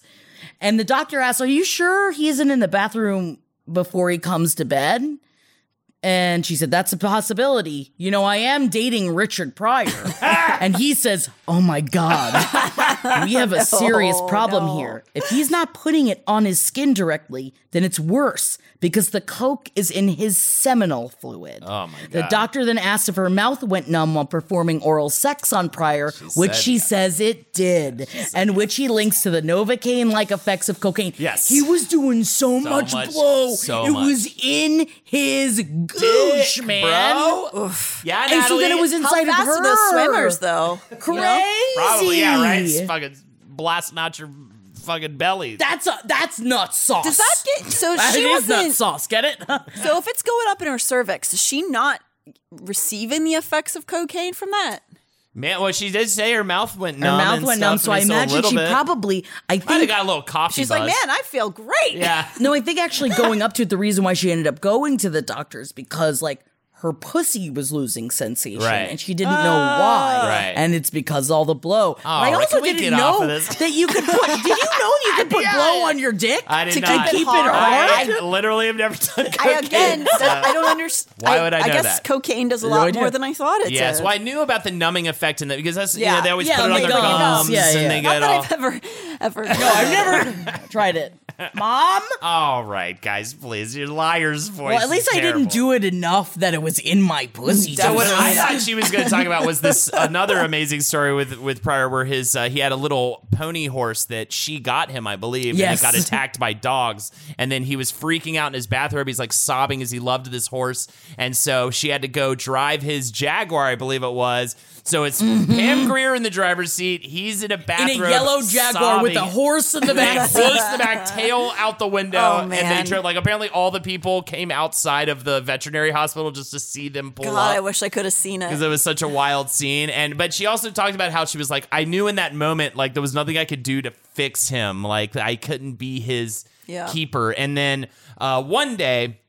And the doctor asked, Are you sure he isn't in the bathroom before he comes to bed? And she said, That's a possibility. You know, I am dating Richard Pryor. and he says, Oh my God, we have a oh, serious problem here. If he's not putting it on his skin directly, then it's worse because the coke is in his seminal fluid. Oh my God. The doctor then asked if her mouth went numb while performing oral sex on Pryor, which she yes. says it did, and which he links to the Novocaine like effects of cocaine. Yes. He was doing so, much, much, blow. so it much. was in his gooch, man. Bro. Yeah, And so then it was How inside of fast her. are those swimmers, though? Crazy. Probably, yeah, right? It's fucking blasting out your fucking belly. That's a, that's not sauce. Does that get so? That She is not wasn't. sauce. Get it? So if it's going up in her cervix, is she not receiving the effects of cocaine from that? Man, well, she did say her mouth went numb. Her numb. mouth and went numb, so I and it's a imagine she bit- probably. I Might have think got a little coffee She's buzz. like, man, I feel great. Yeah. No, I think actually going up to it, the reason why she ended up going to the doctors because like her pussy was losing sensation Right. and she didn't know ah. why. Right. And it's because all the blow. Oh, but I also didn't know of that you could put did you know you could put blow on your dick I did to not. keep it hard. hard? I literally have never done cocaine. I again, that, I don't understand. Why would I know I guess that? cocaine does a lot idea. more than I thought it Yes, did. well, I knew about the numbing effect in that because that's yeah, Yeah. they always Yeah, put it on on the their gums. gums Yeah, and yeah. they Not get that all. I've ever, ever. No, I've never tried it. Mom? All right, guys, please, your liar's voice. Well, at least is I didn't do it enough that it was in my pussy. So what I thought she was going to talk about was this another amazing story with with Pryor, where his uh, he had a little pony horse that she got him, I believe, Yes. and it got attacked by dogs, and then he was freaking out in his bathrobe. He's like sobbing as he loved this horse, and so she had to go drive his Jaguar, I believe it was. So it's Pam Grier in the driver's seat. He's in a in a yellow Jaguar with a horse in the Back, horse in the back, tail out the window, Oh, and they. Like apparently, all the people came outside of the veterinary hospital just to see them pull God, up I wish I could have seen it because it. it was such a wild scene. And but she also talked about how she was like, I knew in that moment, like there was nothing I could do to fix him. Like I couldn't be his Yeah. keeper. And then uh, one day.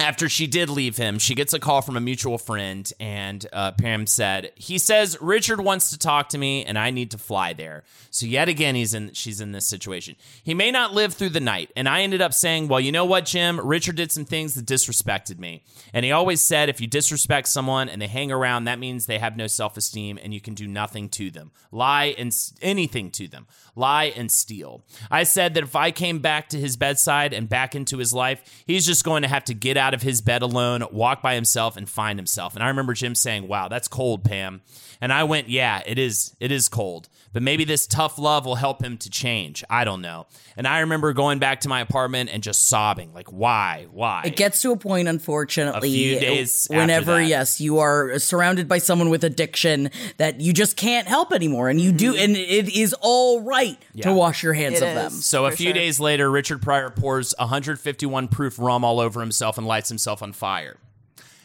After she did leave him, she gets a call from a mutual friend, and uh, Pam said, "He says Richard wants to talk to me, and I need to fly there." So yet again, he's in. She's in this situation. He may not live through the night, and I ended up saying, "Well, you know what, Jim? Richard did some things that disrespected me, and he always said if you disrespect someone and they hang around, that means they have no self-esteem, and you can do nothing to them, lie and anything to them, lie and steal." I said that if I came back to his bedside and back into his life, he's just going to have to get out of his bed alone, walk by himself, and find himself. And I remember Jim saying, "Wow, that's cold, Pam." And I went, "Yeah, it is. It is cold." But maybe this tough love will help him to change. I don't know. And I remember going back to my apartment and just sobbing, like, why? Why? It gets to a point, unfortunately, A few days after whenever that. yes, you are surrounded by someone with addiction that you just can't help anymore, and you do, and it is all right Mm-hmm. Yeah. to wash your hands It of is. them. So a few sure. days later, Richard Pryor pours 151 proof rum all over himself and lights himself on fire.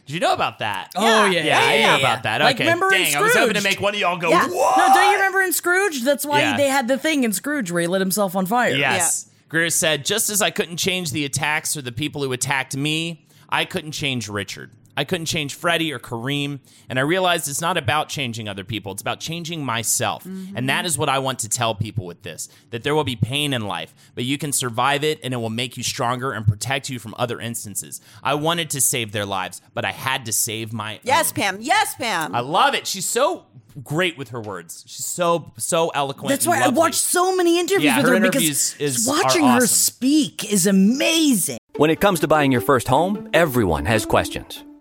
Did you know about that? Oh, yeah, yeah, I yeah, know yeah. about that. Like, okay, remember in dang, I was hoping to make one of y'all go. Yeah. What? No, don't you remember in Scrooge? That's why Yeah. they had the thing in Scrooge where he lit himself on fire. Yes. Grier said, just as I couldn't change the attacks or the people who attacked me, I couldn't change Richard. I couldn't change Freddie or Kareem. And I realized it's not about changing other people, it's about changing myself. And that is what I want to tell people with this that there will be pain in life, but you can survive it and it will make you stronger and protect you from other instances. I wanted to save their lives, but I had to save my Yes, own. Pam. Yes, Pam. I love it. She's so great with her words. She's so so eloquent. That's and why I lovely. watched so many interviews Yeah, with her her, interviews because is- watching are her speak is amazing. When it comes to buying your first home, everyone has questions.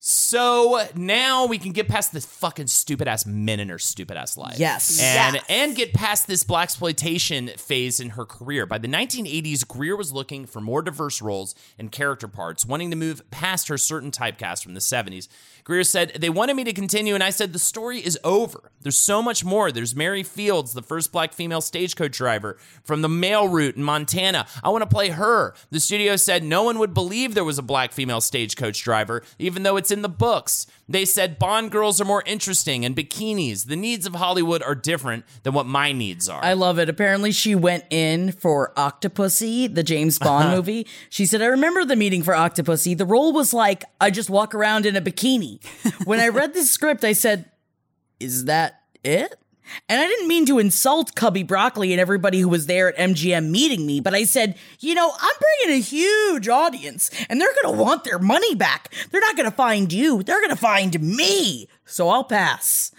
So now we can get past this fucking stupid ass men in her stupid ass life. Yes. And Yes. and get past this black exploitation phase in her career. By the 1980s, Grier was looking for more diverse roles and character parts, wanting to move past her certain typecast from the 70s. Grier said, They wanted me to continue, and I said, The story is over. There's so much more. There's Mary Fields, the first black female stagecoach driver from the mail route in Montana. I want to play her. The studio said no one would believe there was a black female stagecoach driver, even though it's in the books. They said Bond girls are more interesting and bikinis. The needs of Hollywood are different than what my needs are. I love it. Apparently, she went in for Octopussy, the James Bond movie. She said, I remember the meeting for Octopussy. The role was like, I just walk around in a bikini. when I read the script, I said, Is that it? And I didn't mean to insult Cubby Broccoli and everybody who was there at MGM meeting me, but I said, you know, I'm bringing a huge audience and they're going to want their money back. They're not going to find you, they're going to find me. So I'll pass.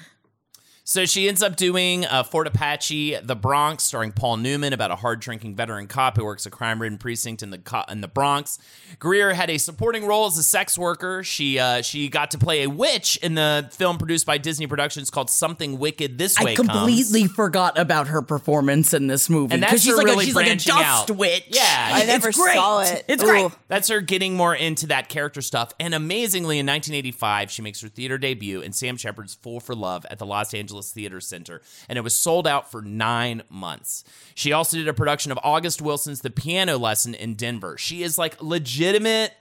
So she ends up doing uh, Fort Apache, The Bronx, starring Paul Newman about a hard drinking veteran cop who works a crime ridden precinct in the co- in the Bronx. Grier had a supporting role as a sex worker. She uh, she got to play a witch in the film produced by Disney Productions called Something Wicked This Way I Comes. completely forgot about her performance in this movie. And that's 'Cause she's her like really a, she's like a dust out. witch. Yeah. I never great. saw it. It's Ooh. great. That's her getting more into that character stuff. And amazingly, in 1985, she makes her theater debut in Sam Shepard's Fool for Love at the Los Angeles Theater Center, and it was sold out for nine months. She also did a production of August Wilson's The Piano Lesson in Denver. She is like legitimate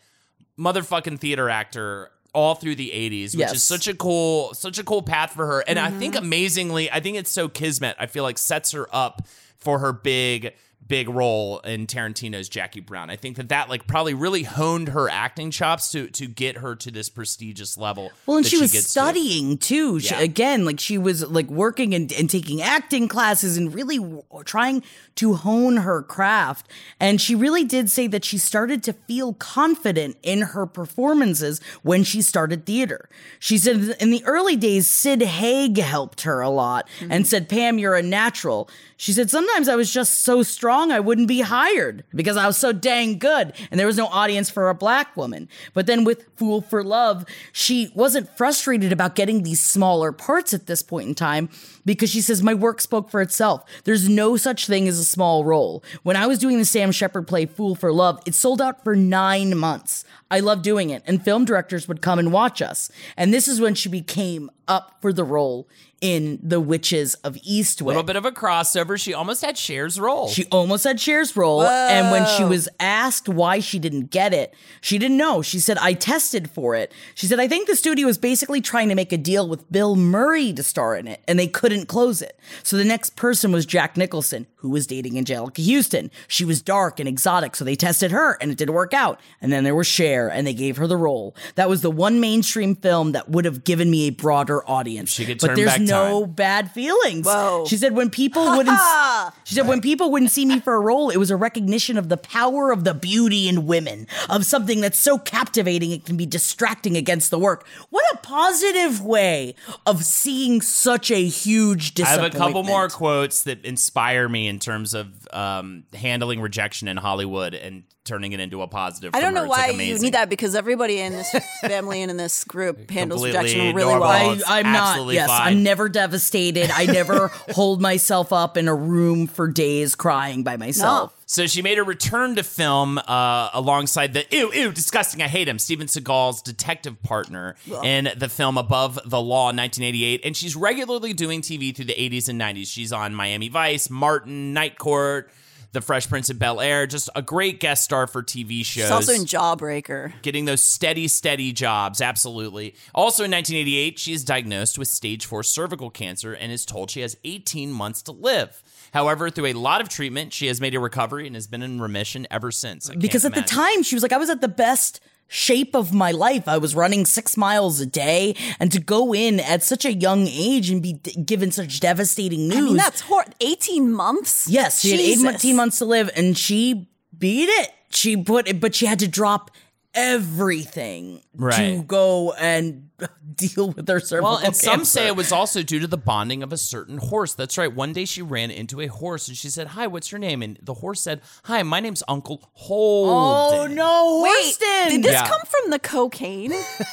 motherfucking theater actor all through the 80s which Yes. is such a cool such a cool path for her and i think mm-hmm. amazingly i think it's so kismet i feel like sets her up for her big big role in Tarantino's Jackie Brown. I think that that like probably really honed her acting chops to to get her to this prestigious level. Well, and that she was gets to. studying too. She, Yeah. again, like she was like working and, and taking acting classes and really w- trying to hone her craft. And she really did say that she started to feel confident in her performances when she started theater. She said in the early days, Sid Haig helped her a lot and mm-hmm. said, Pam, you're a natural. She said, sometimes I was just so strong I wouldn't be hired because I was so dang good and there was no audience for a black woman. But then with Fool for Love, she wasn't frustrated about getting these smaller parts at this point in time because she says, My work spoke for itself. There's no such thing as a small role. When I was doing the Sam Shepard play Fool for Love, it sold out for nine months. I loved doing it, and film directors would come and watch us. And this is when she became up for the role in The Witches of Eastwick. A little bit of a crossover. She almost had Cher's role. She almost had Cher's role. And when she was asked why she didn't get it, she didn't know. She said, I tested for it. She said, I think the studio was basically trying to make a deal with Bill Murray to star in it, and they couldn't close it. So the next person was Jack Nicholson, who was dating Anjelica Huston. She was dark and exotic, so they tested her, and it didn't work out. And then there was Cher, and they gave her the role. That was the one mainstream film that would have given me a broader audience. She could but there's back no time. bad feelings. Whoa. She said when people wouldn't she said when people wouldn't see me for a role, it was a recognition of the power of the beauty in women, of something that's so captivating it can be distracting against the work. What a positive way of seeing such a huge I have a couple more quotes that inspire me in terms of um, handling rejection in Hollywood and turning it into a positive. I don't know her. Like, why you need that because everybody in this family and in this group handles rejection really normal. well. I, I'm not. Yes, fine. I'm never devastated. I never hold myself up in a room for days crying by myself. So she made a return to film uh, alongside the ew ew disgusting I hate him Steven Seagal's detective partner in the film Above the Law in 1988, and she's regularly doing TV through the 80s and 90s. She's on Miami Vice, Martin, Night Court, The Fresh Prince of Bel Air, just a great guest star for TV shows. She's also in Jawbreaker. getting those steady, steady jobs. Absolutely. Also in 1988, she is diagnosed with stage four cervical cancer and is told she has 18 months to live. However, through a lot of treatment, she has made a recovery and has been in remission ever since. I because at the time she was like, I was at the best shape of my life. I was running six miles a day, and to go in at such a young age and be d- given such devastating news. I mean, that's hor- 18 months? Yes, she Jesus. had 18 months to live, and she beat it. She put it, but she had to drop everything to go and deal with her cervical Well, and some say it was also due to the bonding of a certain horse. That's right. One day she ran into a horse and she said, Hi, what's your name? And the horse said, Hi, my name's Uncle oh, Holden. Oh no, Wait, did this Yeah. come from the cocaine?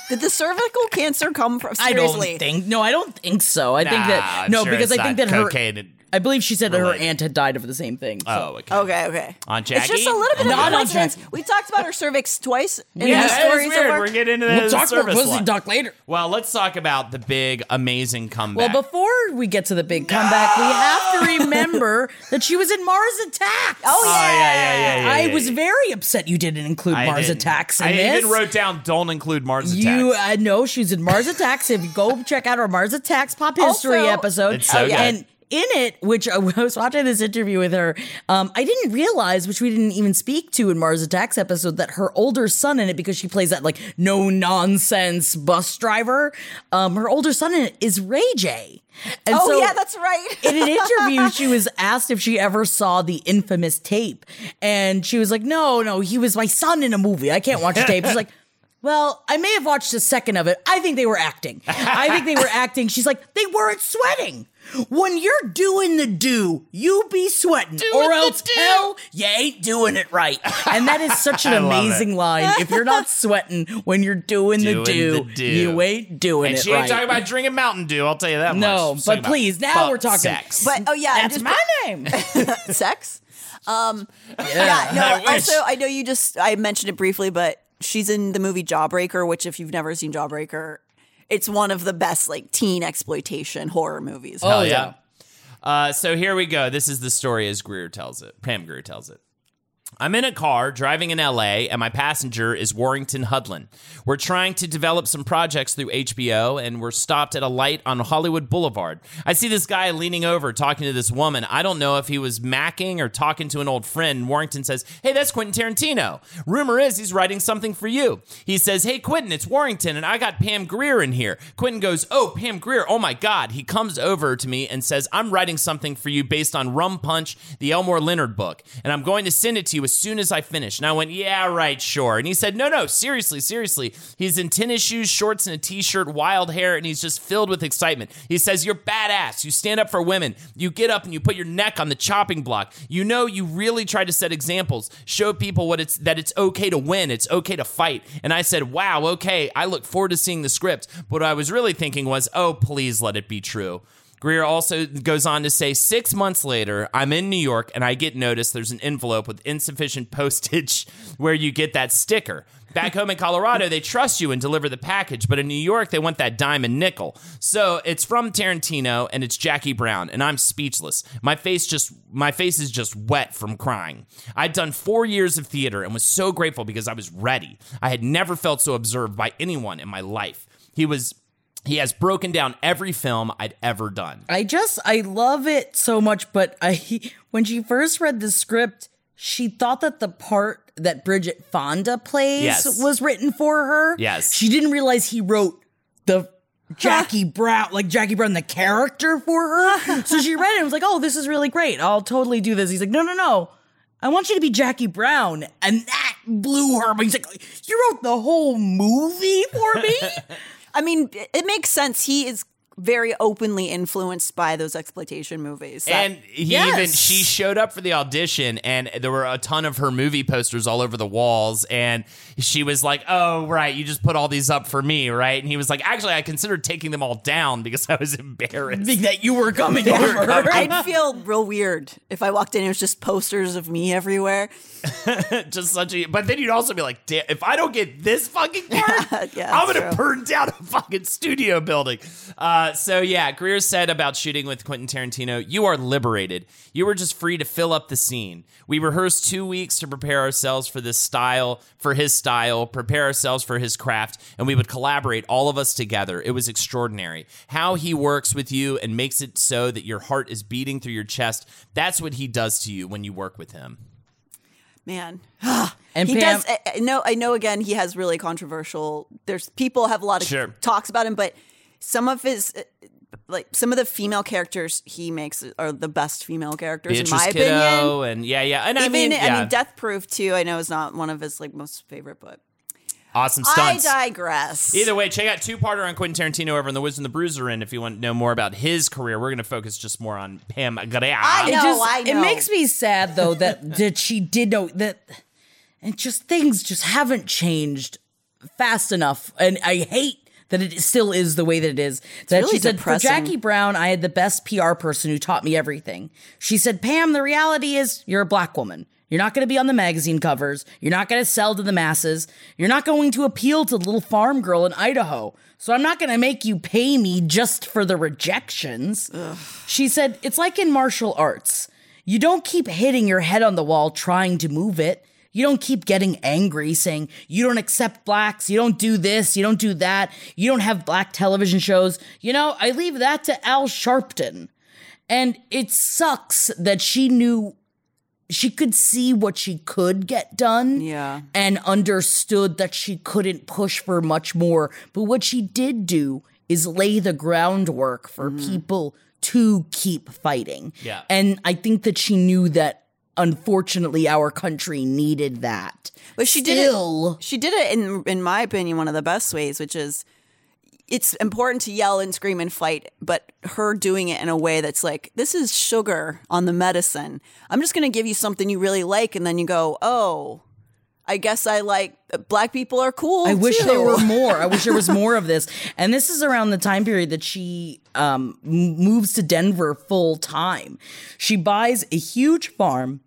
did the cervical cancer come from? I don't think. No, I don't think so. I think that I'm no, sure because it's I think not that her. and- I believe she said that her related. aunt had died of the same thing. so- Oh, okay. Okay, okay. On It's just Jackie? a little bit of Not a on coincidence. Jackie. We talked about her cervix twice in Yeah, the that is stories so weird. far. We're getting into We'll the talk about service pussy line. talk later. Well, let's talk about the big, amazing comeback. Well, before we get to the big comeback, we have to remember that she was in Mars Attacks. Oh, Oh, yeah, yeah, yeah, yeah. I was yeah. very upset you didn't include I Mars didn't. Attacks in I this. even wrote down, don't include Mars Attacks. You uh, know she's in Mars Attacks. If you go check out our Mars Attacks pop history Also- episode, It's so good. and in it, which I was watching this interview with her, um, I didn't realize, which we didn't even speak to in Mars Attacks episode, that her older son in it, because she plays that like no nonsense bus driver, um, her older son in it is Ray J. And Oh so- yeah, that's right. in an interview, she was asked if she ever saw the infamous tape. And she was like, no, no, he was my son in a movie. I can't watch the tape. She's like, well, I may have watched a second of it. I think they were acting. I think they were acting. She's like, they weren't sweating. When you're doing the do, you be sweating. or else, do. hell, you ain't doing it right. And that is such an amazing line. If you're not sweating when you're doing, Doing the, do, the do. you ain't doing it right. and it she ain't right. talking about drinking Mountain Dew, I'll tell you that. No, She's but please, now we're talking- sex. But oh yeah, That's just- my name. sex. Um, Yeah. yeah. No. I also, I know you just I mentioned it briefly, but she's in the movie Jawbreaker, which if you've never seen Jawbreaker, it's one of the best like teen exploitation horror movies. Oh, Hell yeah. Uh, so here we go. This is the story as Grier tells it. Pam Grier tells it. I'm in a car driving in LA, and my passenger is Warrington Hudlin. We're trying to develop some projects through HBO, and we're stopped at a light on Hollywood Boulevard. I see this guy leaning over talking to this woman. I don't know if he was macking or talking to an old friend. Warrington says, Hey, that's Quentin Tarantino. Rumor is he's writing something for you. He says, Hey, Quentin, it's Warrington, and I got Pam Grier in here. Quentin goes, Oh, Pam Grier, oh my God. He comes over to me and says, I'm writing something for you based on Rum Punch, the Elmore Leonard book, and I'm going to send it to you as soon as I finished. And I went, Yeah, right, sure. And he said, No, no, seriously, seriously. He's in tennis shoes, shorts, and a t shirt, wild hair, and he's just filled with excitement. He says, You're badass. You stand up for women. You get up and you put your neck on the chopping block. You know, you really try to set examples, show people what it's that it's okay to win, it's okay to fight. And I said, Wow, okay. I look forward to seeing the script. But what I was really thinking was, Oh, please let it be true. Grier also goes on to say six months later, I'm in New York and I get notice there's an envelope with insufficient postage where you get that sticker. Back home in Colorado, they trust you and deliver the package, but in New York, they want that dime and nickel. So it's from Tarantino and it's Jackie Brown, and I'm speechless. My face just my face is just wet from crying. I'd done four years of theater and was so grateful because I was ready. I had never felt so observed by anyone in my life. He was he has broken down every film I'd ever done. I just I love it so much, but I when she first read the script, she thought that the part that Bridget Fonda plays Yes. was written for her. Yes. She didn't realize he wrote the Jackie Brown, like Jackie Brown, the character for her. so she read it and was like, "Oh, this is really great. I'll totally do this." He's like, "No, no, no." I want you to be Jackie Brown. And that blew her. But he's like, You wrote the whole movie for me? I mean, it makes sense. He is very openly influenced by those exploitation movies. That- And he Yes. even she showed up for the audition and there were a ton of her movie posters all over the walls and she was like, "Oh, right, you just put all these up for me, right?" And he was like, "Actually, I considered taking them all down because I was embarrassed." Think that you were coming over. I'd feel real weird if I walked in and it was just posters of me everywhere. just such a but then you'd also be like, "Damn, if I don't get this fucking part, Yeah, I'm gonna burn down a fucking studio building." Uh, Uh, so yeah, Grier said about shooting with Quentin Tarantino, "You are liberated. You were just free to fill up the scene. We rehearsed two weeks to prepare ourselves for this style, for his style, prepare ourselves for his craft, and we would collaborate all of us together. It was extraordinary. How he works with you and makes it so that your heart is beating through your chest. That's what he does to you when you work with him." Man. And he Pam- does. I, I know. I know. Again, he has really controversial. There's people have a lot of Sure. talks about him, but some of his, uh, like some of the female characters he makes are the best female characters Beatrice in my Kiddo, opinion. and yeah, yeah, and I Even mean, yeah, I mean, Death Proof too. I know is not one of his like most favorite, but awesome stunts. I digress. Either way, check out two parter on Quentin Tarantino over on The Wiz and the Bruiser. And if you want to know more about his career, we're going to focus just more on Pam Grier. I it know. just I it makes me sad though that that she did know that and just things just haven't changed fast enough and i hate that it still is the way that it is that really she said depressing. for jackie brown i had the best pr person who taught me everything she said pam the reality is you're a black woman you're not going to be on the magazine covers. You're not going to sell to the masses. You're not going to appeal to the little farm girl in Idaho. So I'm not going to make you pay me just for the rejections. She said, It's like in martial arts. You don't keep hitting your head on the wall trying to move it. You don't keep getting angry saying, You don't accept blacks. You don't do this. You don't do that. You don't have black television shows. You know, I leave that to Al Sharpton. And it sucks that she knew she could see what she could get done Yeah. and understood that she couldn't push for much more. But what she did do is lay the groundwork for mm-hmm. people to keep fighting. Yeah. And I think that she knew that unfortunately our country needed that. But she did it. She did it in, in my opinion, one of the best ways, which is it's important to yell and scream and fight, but her doing it in a way that's like, this is sugar on the medicine. I'm just going to give you something you really like, and then you go, oh, I guess I like black people are cool. I wish there were more. I wish there was more of this. And this is around the time period that she um, moves to Denver full time. She buys a huge farm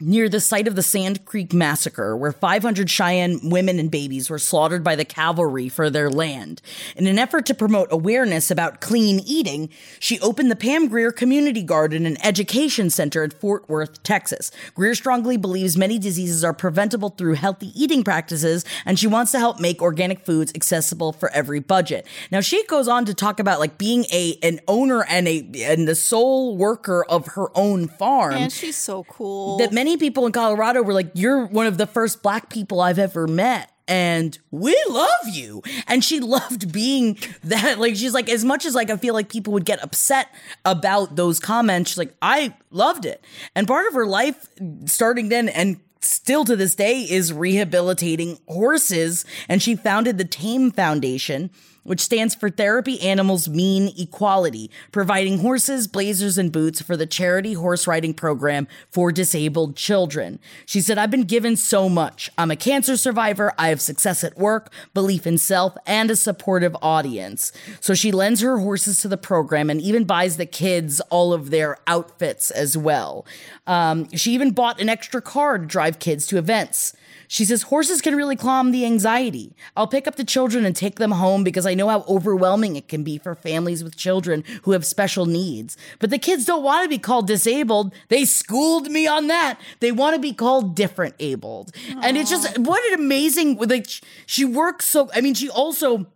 near the site of the Sand Creek Massacre, where 500 Cheyenne women and babies were slaughtered by the cavalry for their land. In an effort to promote awareness about clean eating, she opened the Pam Grier Community Garden and Education Center in Fort Worth, Texas. Grier strongly believes many diseases are preventable through healthy eating practices, and she wants to help make organic foods accessible for every budget. Now, she goes on to talk about like being a an owner and a and the sole worker of her own farm And she's so cool. that many people in Colorado were like, You're one of the first black people I've ever met. And we love you. And she loved being that. Like, she's like, as much as like I feel like people would get upset about those comments, she's like, I loved it. And part of her life starting then and still to this day is rehabilitating horses. And she founded the Tame Foundation which stands for Therapy Animals Mean Equality, providing horses, blazers, and boots for the charity horse riding program for disabled children. She said, I've been given so much. I'm a cancer survivor, I have success at work, belief in self, and a supportive audience. So she lends her horses to the program and even buys the kids all of their outfits as well. Um, she even bought an extra car to drive kids to events. She says horses can really calm the anxiety. I'll pick up the children and take them home because I know how overwhelming it can be for families with children who have special needs. But the kids don't want to be called disabled. They schooled me on that. They want to be called different abled. And it's just what an amazing like she works so I mean she also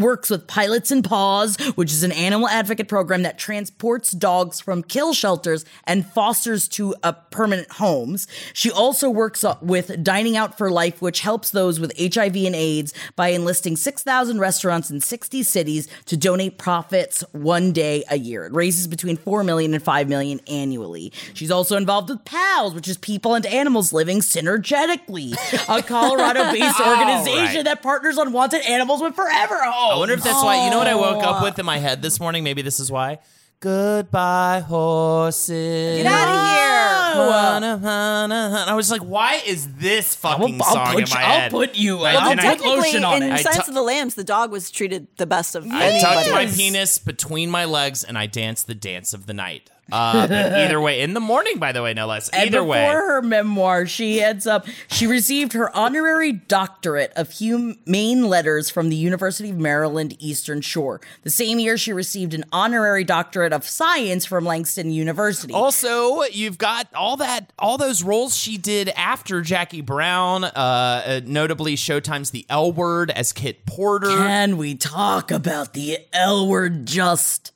works with Pilots and Paws, which is an animal advocate program that transports dogs from kill shelters and fosters to uh, permanent homes. She also works uh, with Dining Out for Life, which helps those with HIV and AIDS by enlisting 6,000 restaurants in 60 cities to donate profits one day a year. It raises between 4 million and 5 million annually. She's also involved with PALS, which is People and Animals Living Synergetically, a Colorado-based All organization right. that partners on wanted animals with forever homes. I wonder if that's why. You know what I woke up oh. with in my head this morning? Maybe this is why. Goodbye, horses. Get out of here. Hana, hana, hana. I was like, why is this fucking I'll song put in my you- I'll head? put you- Right, I'll and I- put Technically, lotion on in it. I Silence of the Lambs, the dog was treated the best of I any. tucked my penis between my legs and I danced the dance of the night. Uh, either way, in the morning, by the way, no less. Either before way, before her memoir, she heads up. She received her honorary doctorate of humane letters from the University of Maryland Eastern Shore. The same year, she received an honorary doctorate of science from Langston University. Also, you've got all that, all those roles she did after Jackie Brown, uh, uh, notably Showtime's The L Word as Kit Porter. Can we talk about the L word just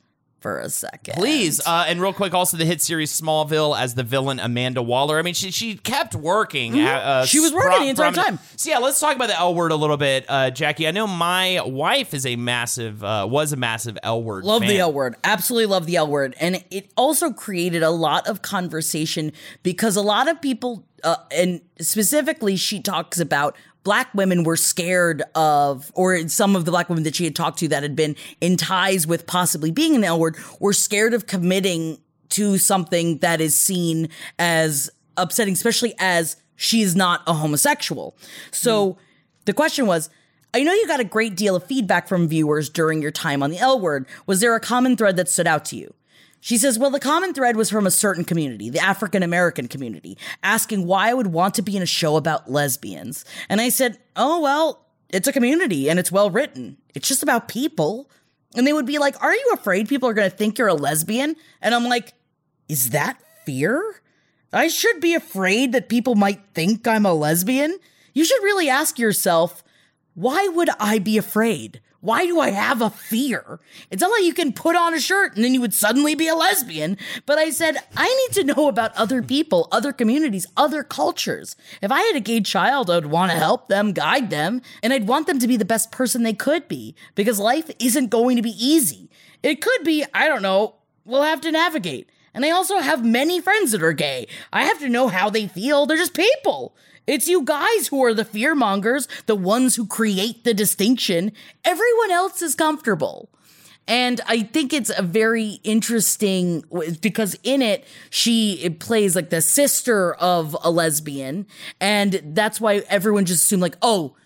for a second. Please, uh, and real quick, also the hit series Smallville as the villain Amanda Waller. I mean, she she kept working. Mhm. at, uh, She was working pro- the entire time. So yeah, let's talk about the L word a little bit, uh, Jackie. I know my wife is a massive, uh, was a massive L word. Love fan. the L word. Absolutely love the L word. And it also created a lot of conversation because a lot of people, uh, and specifically, she talks about black women were scared of, or some of the black women that she had talked to that had been in ties with possibly being an L word were scared of committing to something that is seen as upsetting, especially as she is not a homosexual. So hmm. the question was, I know you got a great deal of feedback from viewers during your time on the L word. Was there a common thread that stood out to you? She says, Well, the common thread was from a certain community, the African American community, asking why I would want to be in a show about lesbians. And I said, Oh, well, it's a community and it's well written. It's just about people. And they would be like, Are you afraid people are going to think you're a lesbian? And I'm like, Is that fear? I should be afraid that people might think I'm a lesbian? You should really ask yourself, why would I be afraid? Why do I have a fear? It's not like you can put on a shirt and then you would suddenly be a lesbian. But I said, I need to know about other people, other communities, other cultures. If I had a gay child, I'd want to help them, guide them, and I'd want them to be the best person they could be because life isn't going to be easy. It could be, I don't know, we'll have to navigate. And I also have many friends that are gay. I have to know how they feel. They're just people. It's you guys who are the fear mongers, the ones who create the distinction. Everyone else is comfortable. And I think it's a very interesting because in it, she plays like the sister of a lesbian. And that's why everyone just assumed, like, oh,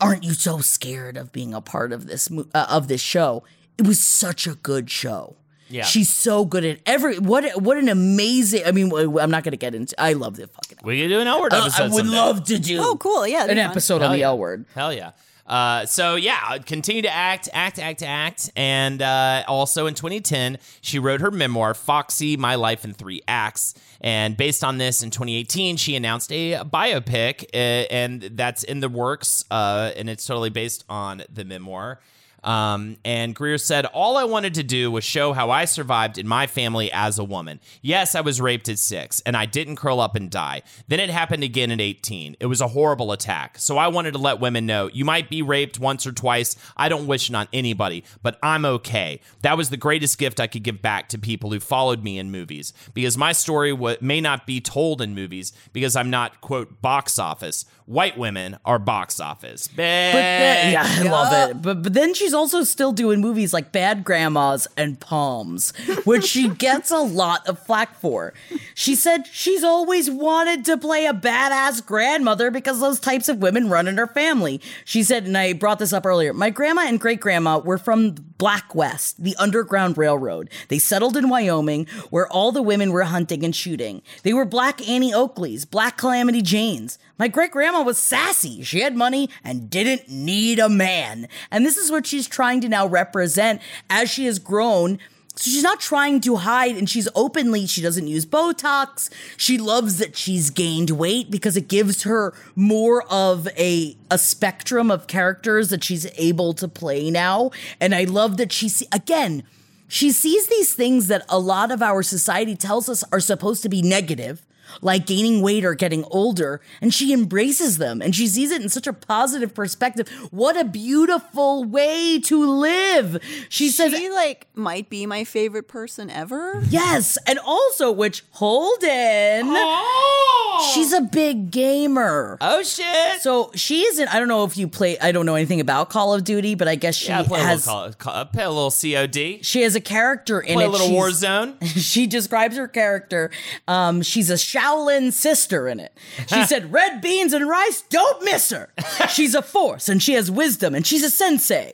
aren't you so scared of being a part of this uh, of this show? It was such a good show. Yeah. She's so good at every what what an amazing I mean I'm not going to get into I love the fucking We could do an L word Uh, episode. I would someday. love to do Oh, cool. Yeah. an be fun. episode Hell on the yeah. L word. Hell yeah. Uh, so yeah, continue to act, act, act, act, and uh, also in 2010, she wrote her memoir, "Foxy: My Life in Three Acts." And based on this, in 2018, she announced a biopic, uh, and that's in the works, uh, and it's totally based on the memoir. Um, and Grier said, All I wanted to do was show how I survived in my family as a woman. Yes, I was raped at six, and I didn't curl up and die. Then it happened again at 18. It was a horrible attack. So I wanted to let women know you might be raped once or twice. I don't wish it on anybody, but I'm okay. That was the greatest gift I could give back to people who followed me in movies because my story w- may not be told in movies because I'm not, quote, box office. White women are box office. But then, yeah, I love it. But but then she's also still doing movies like Bad Grandmas and Poms, which she gets a lot of flack for. She said she's always wanted to play a badass grandmother because those types of women run in her family. She said, and I brought this up earlier. My grandma and great grandma were from Black West, the Underground Railroad. They settled in Wyoming, where all the women were hunting and shooting. They were Black Annie Oakleys, Black Calamity Janes. My great grandma was sassy. She had money and didn't need a man. And this is what she's trying to now represent as she has grown. So she's not trying to hide and she's openly, she doesn't use Botox. She loves that she's gained weight because it gives her more of a, a spectrum of characters that she's able to play now. And I love that she, see, again, she sees these things that a lot of our society tells us are supposed to be negative, like gaining weight or getting older, and she embraces them and she sees it in such a positive perspective. What a beautiful way to live. She says, She like might be my favorite person ever. Yes, and also, which Holden, she's a big gamer. Oh shit! So she isn't. I don't know if you play. I don't know anything about Call of Duty, but I guess she yeah, play has. a little, call, play a little COD. She has a character in Play it. a little Warzone. She describes her character. Um, she's a Shaolin sister in it. She said, "Red beans and rice, don't miss her. She's a force, and she has wisdom, and she's a sensei."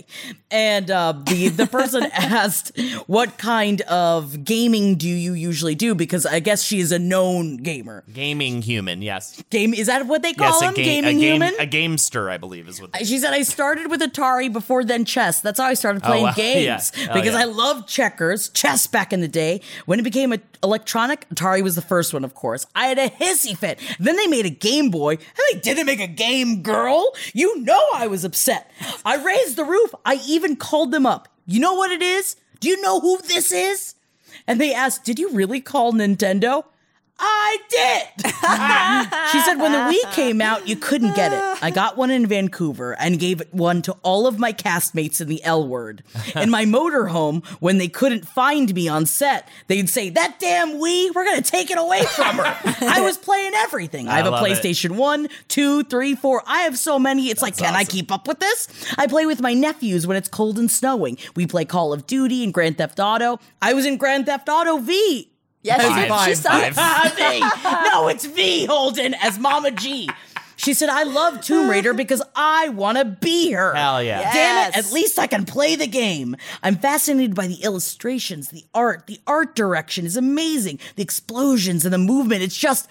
And uh, the the person asked, "What kind of gaming do you usually do?" Because I guess she is a known gamer. Gaming human, yes. Game is that what they call yes, him? ga- Gaming a game, human. a gamester, I believe, is what. They- She said, I started with Atari before then chess. That's how I started Oh, playing games Yeah. Oh, because yeah. I loved checkers, chess back in the day. When it became a electronic, Atari was the first one, of course. I had a hissy fit. Then they made a Game Boy, and they didn't make a Game Girl. You know I was upset. I raised the roof. I even called them up. You know what it is? Do you know who this is? And they asked, Did you really call Nintendo? I did. she said when the Wii came out, you couldn't get it. I got one in Vancouver and gave one to all of my castmates in the L word. In my motorhome, when they couldn't find me on set, they'd say, That damn Wii, we're going to take it away from her. I was playing everything. I, I have a love it. PlayStation 1, 2, 3, 4. I have so many. It's like, can I keep up with this? I play with my nephews when it's cold and snowing. We play Call of Duty and Grand Theft Auto. I was in Grand Theft Auto V. Yeah, she did. She As said Five. V. No, it's V Holden as Mama G. She said, I love Tomb Raider because I want to be her. Hell yeah. Damn it, at least I can play the game. I'm fascinated by the illustrations, the art. The art direction is amazing. The explosions and the movement. It's just.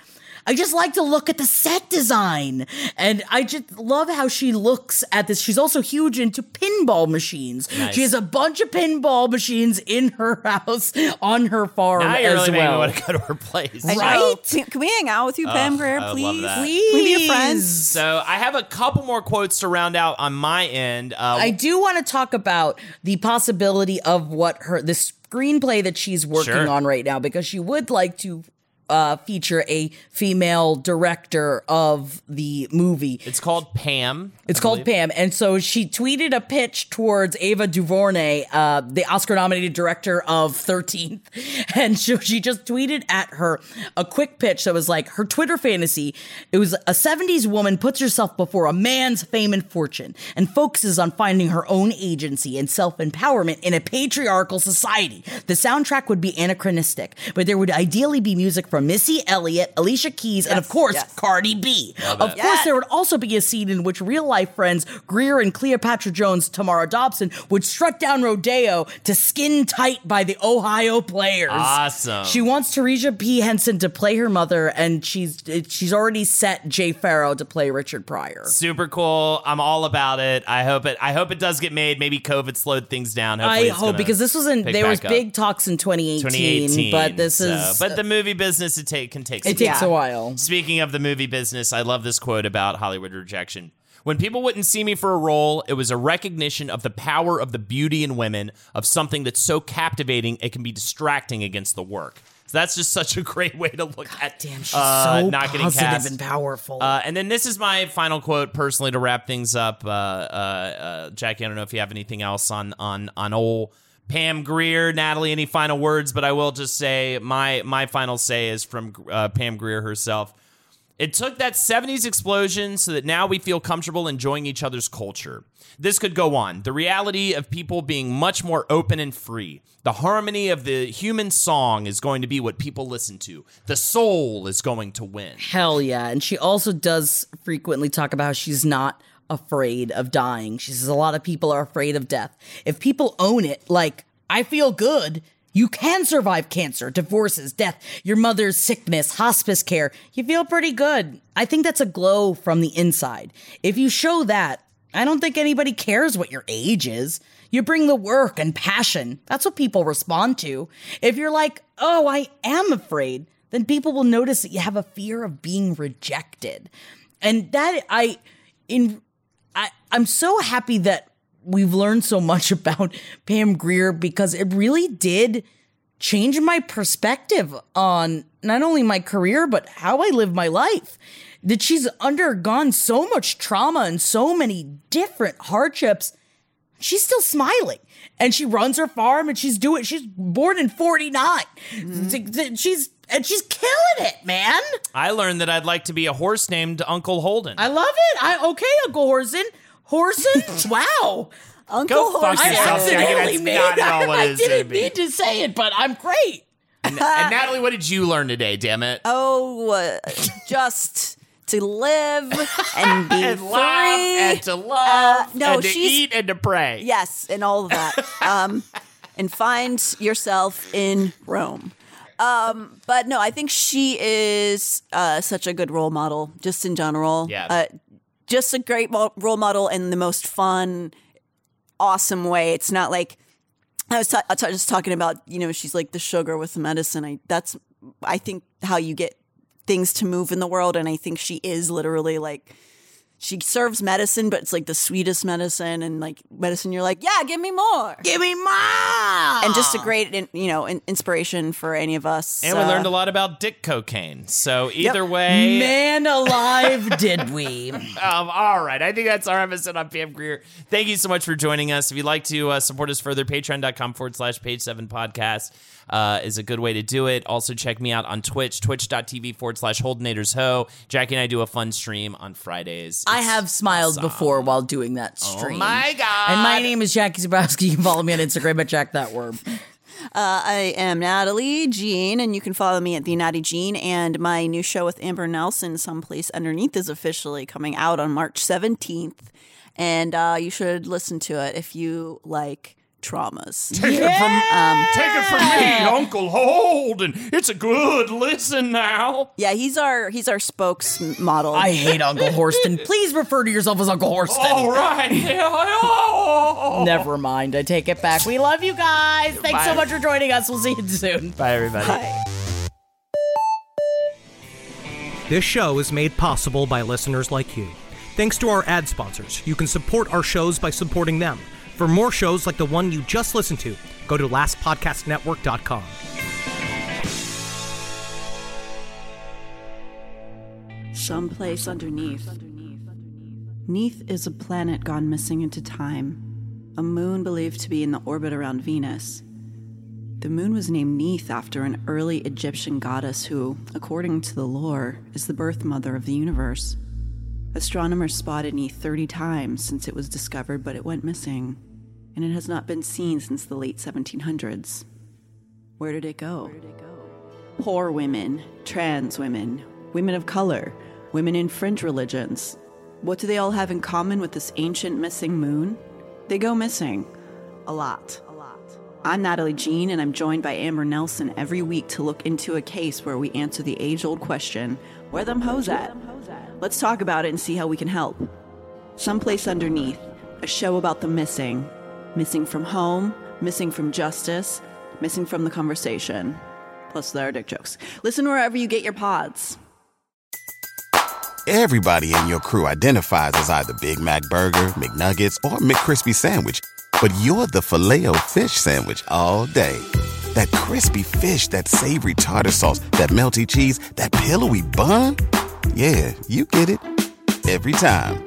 I just like to look at the set design. And I just love how she looks at this. She's also huge into pinball machines. Nice. She has a bunch of pinball machines in her house on her farm Now you're as really well. making want to go to her place. Right? Can, can we hang out with you, Pam Grier, I would please? love that. Can we be Please. friends? So I have a couple more quotes to round out on my end. Uh, I do want to talk about the possibility of what her the screenplay that she's working Sure. on right now because she would like to uh, feature a female director of the movie. it's called Pam. It's I called believe. Pam, and so she tweeted a pitch towards Ava DuVernay, uh, the Oscar-nominated director of Thirteenth, and so she just tweeted at her a quick pitch that was like her Twitter fantasy. It was a '70s woman puts herself before a man's fame and fortune, and focuses on finding her own agency and self-empowerment in a patriarchal society. The soundtrack would be anachronistic, but there would ideally be music from Missy Elliott, Alicia Keys, and of course yes. Cardi B. Of course, Yes. there would also be a scene in which real life friends Grier and Cleopatra Jones, Tamara Dobson, would strut down Rodeo to skin tight by the Ohio players. Awesome. She wants Taraji P. Henson to play her mother, and she's she's already set Jay Pharoah to play Richard Pryor. Super cool. I'm all about it. I hope it. I hope it does get made. Maybe COVID slowed things down. Hopefully I hope because this was in there was back up. big talks in 2018, 2018. but this so- is But the movie business it take can take. some it takes a while. Speaking of the movie business, I love this quote about Hollywood rejection. When people wouldn't see me for a role, it was a recognition of the power of the beauty in women, of something that's so captivating it can be distracting against the work. So that's just such a great way to look at Damn, she's uh, so not getting positive cast. and powerful. Uh, and then this is my final quote, personally, to wrap things up. Uh, uh, uh, Jackie, I don't know if you have anything else on on on old Pam Grier, Natalie. Any final words? But I will just say my my final say is from uh, Pam Grier herself. It took that 70s explosion so that now we feel comfortable enjoying each other's culture. This could go on. The reality of people being much more open and free. The harmony of the human song is going to be what people listen to. The soul is going to win. Hell yeah. And she also does frequently talk about how she's not afraid of dying. She says a lot of people are afraid of death. If people own it, like, I feel good, you can survive cancer, divorces, death, your mother's sickness, hospice care. You feel pretty good. I think that's a glow from the inside. If you show that, I don't think anybody cares what your age is. You bring the work and passion. That's what people respond to. If you're like, oh, I am afraid, then people will notice that you have a fear of being rejected. And that I in I I'm so happy that we've learned so much about Pam Grier because it really did change my perspective on not only my career but how I live my life. That she's undergone so much trauma and so many different hardships she's still smiling and she runs her farm and she's doing she's born in 49 she's and she's killing it man I learned that I'd like to be a horse named Uncle Holden. i love it i okay uncle horson horson wow Uncle Go fuck Horse. i yourself, Jackie. accidentally made not at all what i didn't gonna mean to say it but i'm great and, and Natalie, what did you learn today? Damn it! Oh, uh, just to live and be and free. and to love no, and to eat and to pray. Yes, and all of that. Um, and find yourself in Rome. Um, but no, I think she is uh, such a good role model, just in general. Yeah. Uh, just a great mo- role model in the most fun, awesome way. It's not like I was, ta- I was just talking about. You know, she's like the sugar with the medicine. I that's I think how you get things to move in the world, and I think she is literally like she serves medicine, but it's like the sweetest medicine, and like medicine, you're like, yeah, give me more, give me more, and just a great, you know, inspiration for any of us. And we uh, learned a lot about dick cocaine. So either way, Man alive, did we? Um, all right. I think that's our episode on Pam Grier. Thank you so much for joining us. If you'd like to uh, support us further, patreon.com forward slash page seven podcast uh, is a good way to do it. Also, check me out on Twitch, twitch.tv forward slash Holdenators Ho. Jackie and I do a fun stream on Fridays. I have smiled awesome. before while doing that stream. Oh my God. And my name is Jackie Zebrowski. You can follow me on Instagram at Jack That Worm. Uh, I am Natalie Jean, and you can follow me at the Natty Jean. And my new show with Amber Nelson, Someplace Underneath, is officially coming out on March 17th. And uh, you should listen to it if you like traumas. Take it from take it from me, Uncle Holden. It's a good listen now. Yeah, he's our he's our spokesmodel. I hate Uncle Horston. Please refer to yourself as Uncle Horston. All right. Never mind. I take it back. We love you guys. Thanks so much for joining us. We'll see you soon. Bye, everybody. Bye. This show is made possible by listeners like you. Thanks to our ad sponsors, you can support our shows by supporting them. For more shows like the one you just listened to, go to lastpodcastnetwork.com. Someplace underneath. Neith is a planet gone missing into time, a moon believed to be in the orbit around Venus. The moon was named Neith after an early Egyptian goddess who, according to the lore, is the birth mother of the universe. Astronomers spotted Neith 30 times since it was discovered, but it went missing, and it has not been seen since the late 1700s. Where did it go? Poor women, trans women, women of color, women in fringe religions. What do they all have in common with this ancient missing moon? They go missing. A lot. A lot. I'm Natalie Jean, and I'm joined by Amber Nelson every week to look into a case where we answer the age old question where them hoes at? Let's talk about it and see how we can help. Someplace Underneath, a show about the missing. Missing from home, missing from justice, missing from the conversation. Plus, there are dick jokes. Listen wherever you get your pods. Everybody in your crew identifies as either Big Mac Burger, McNuggets, or McCrispy Sandwich. But you're the filet fish Sandwich all day. That crispy fish, that savory tartar sauce, that melty cheese, that pillowy bun. Yeah, you get it. Every time.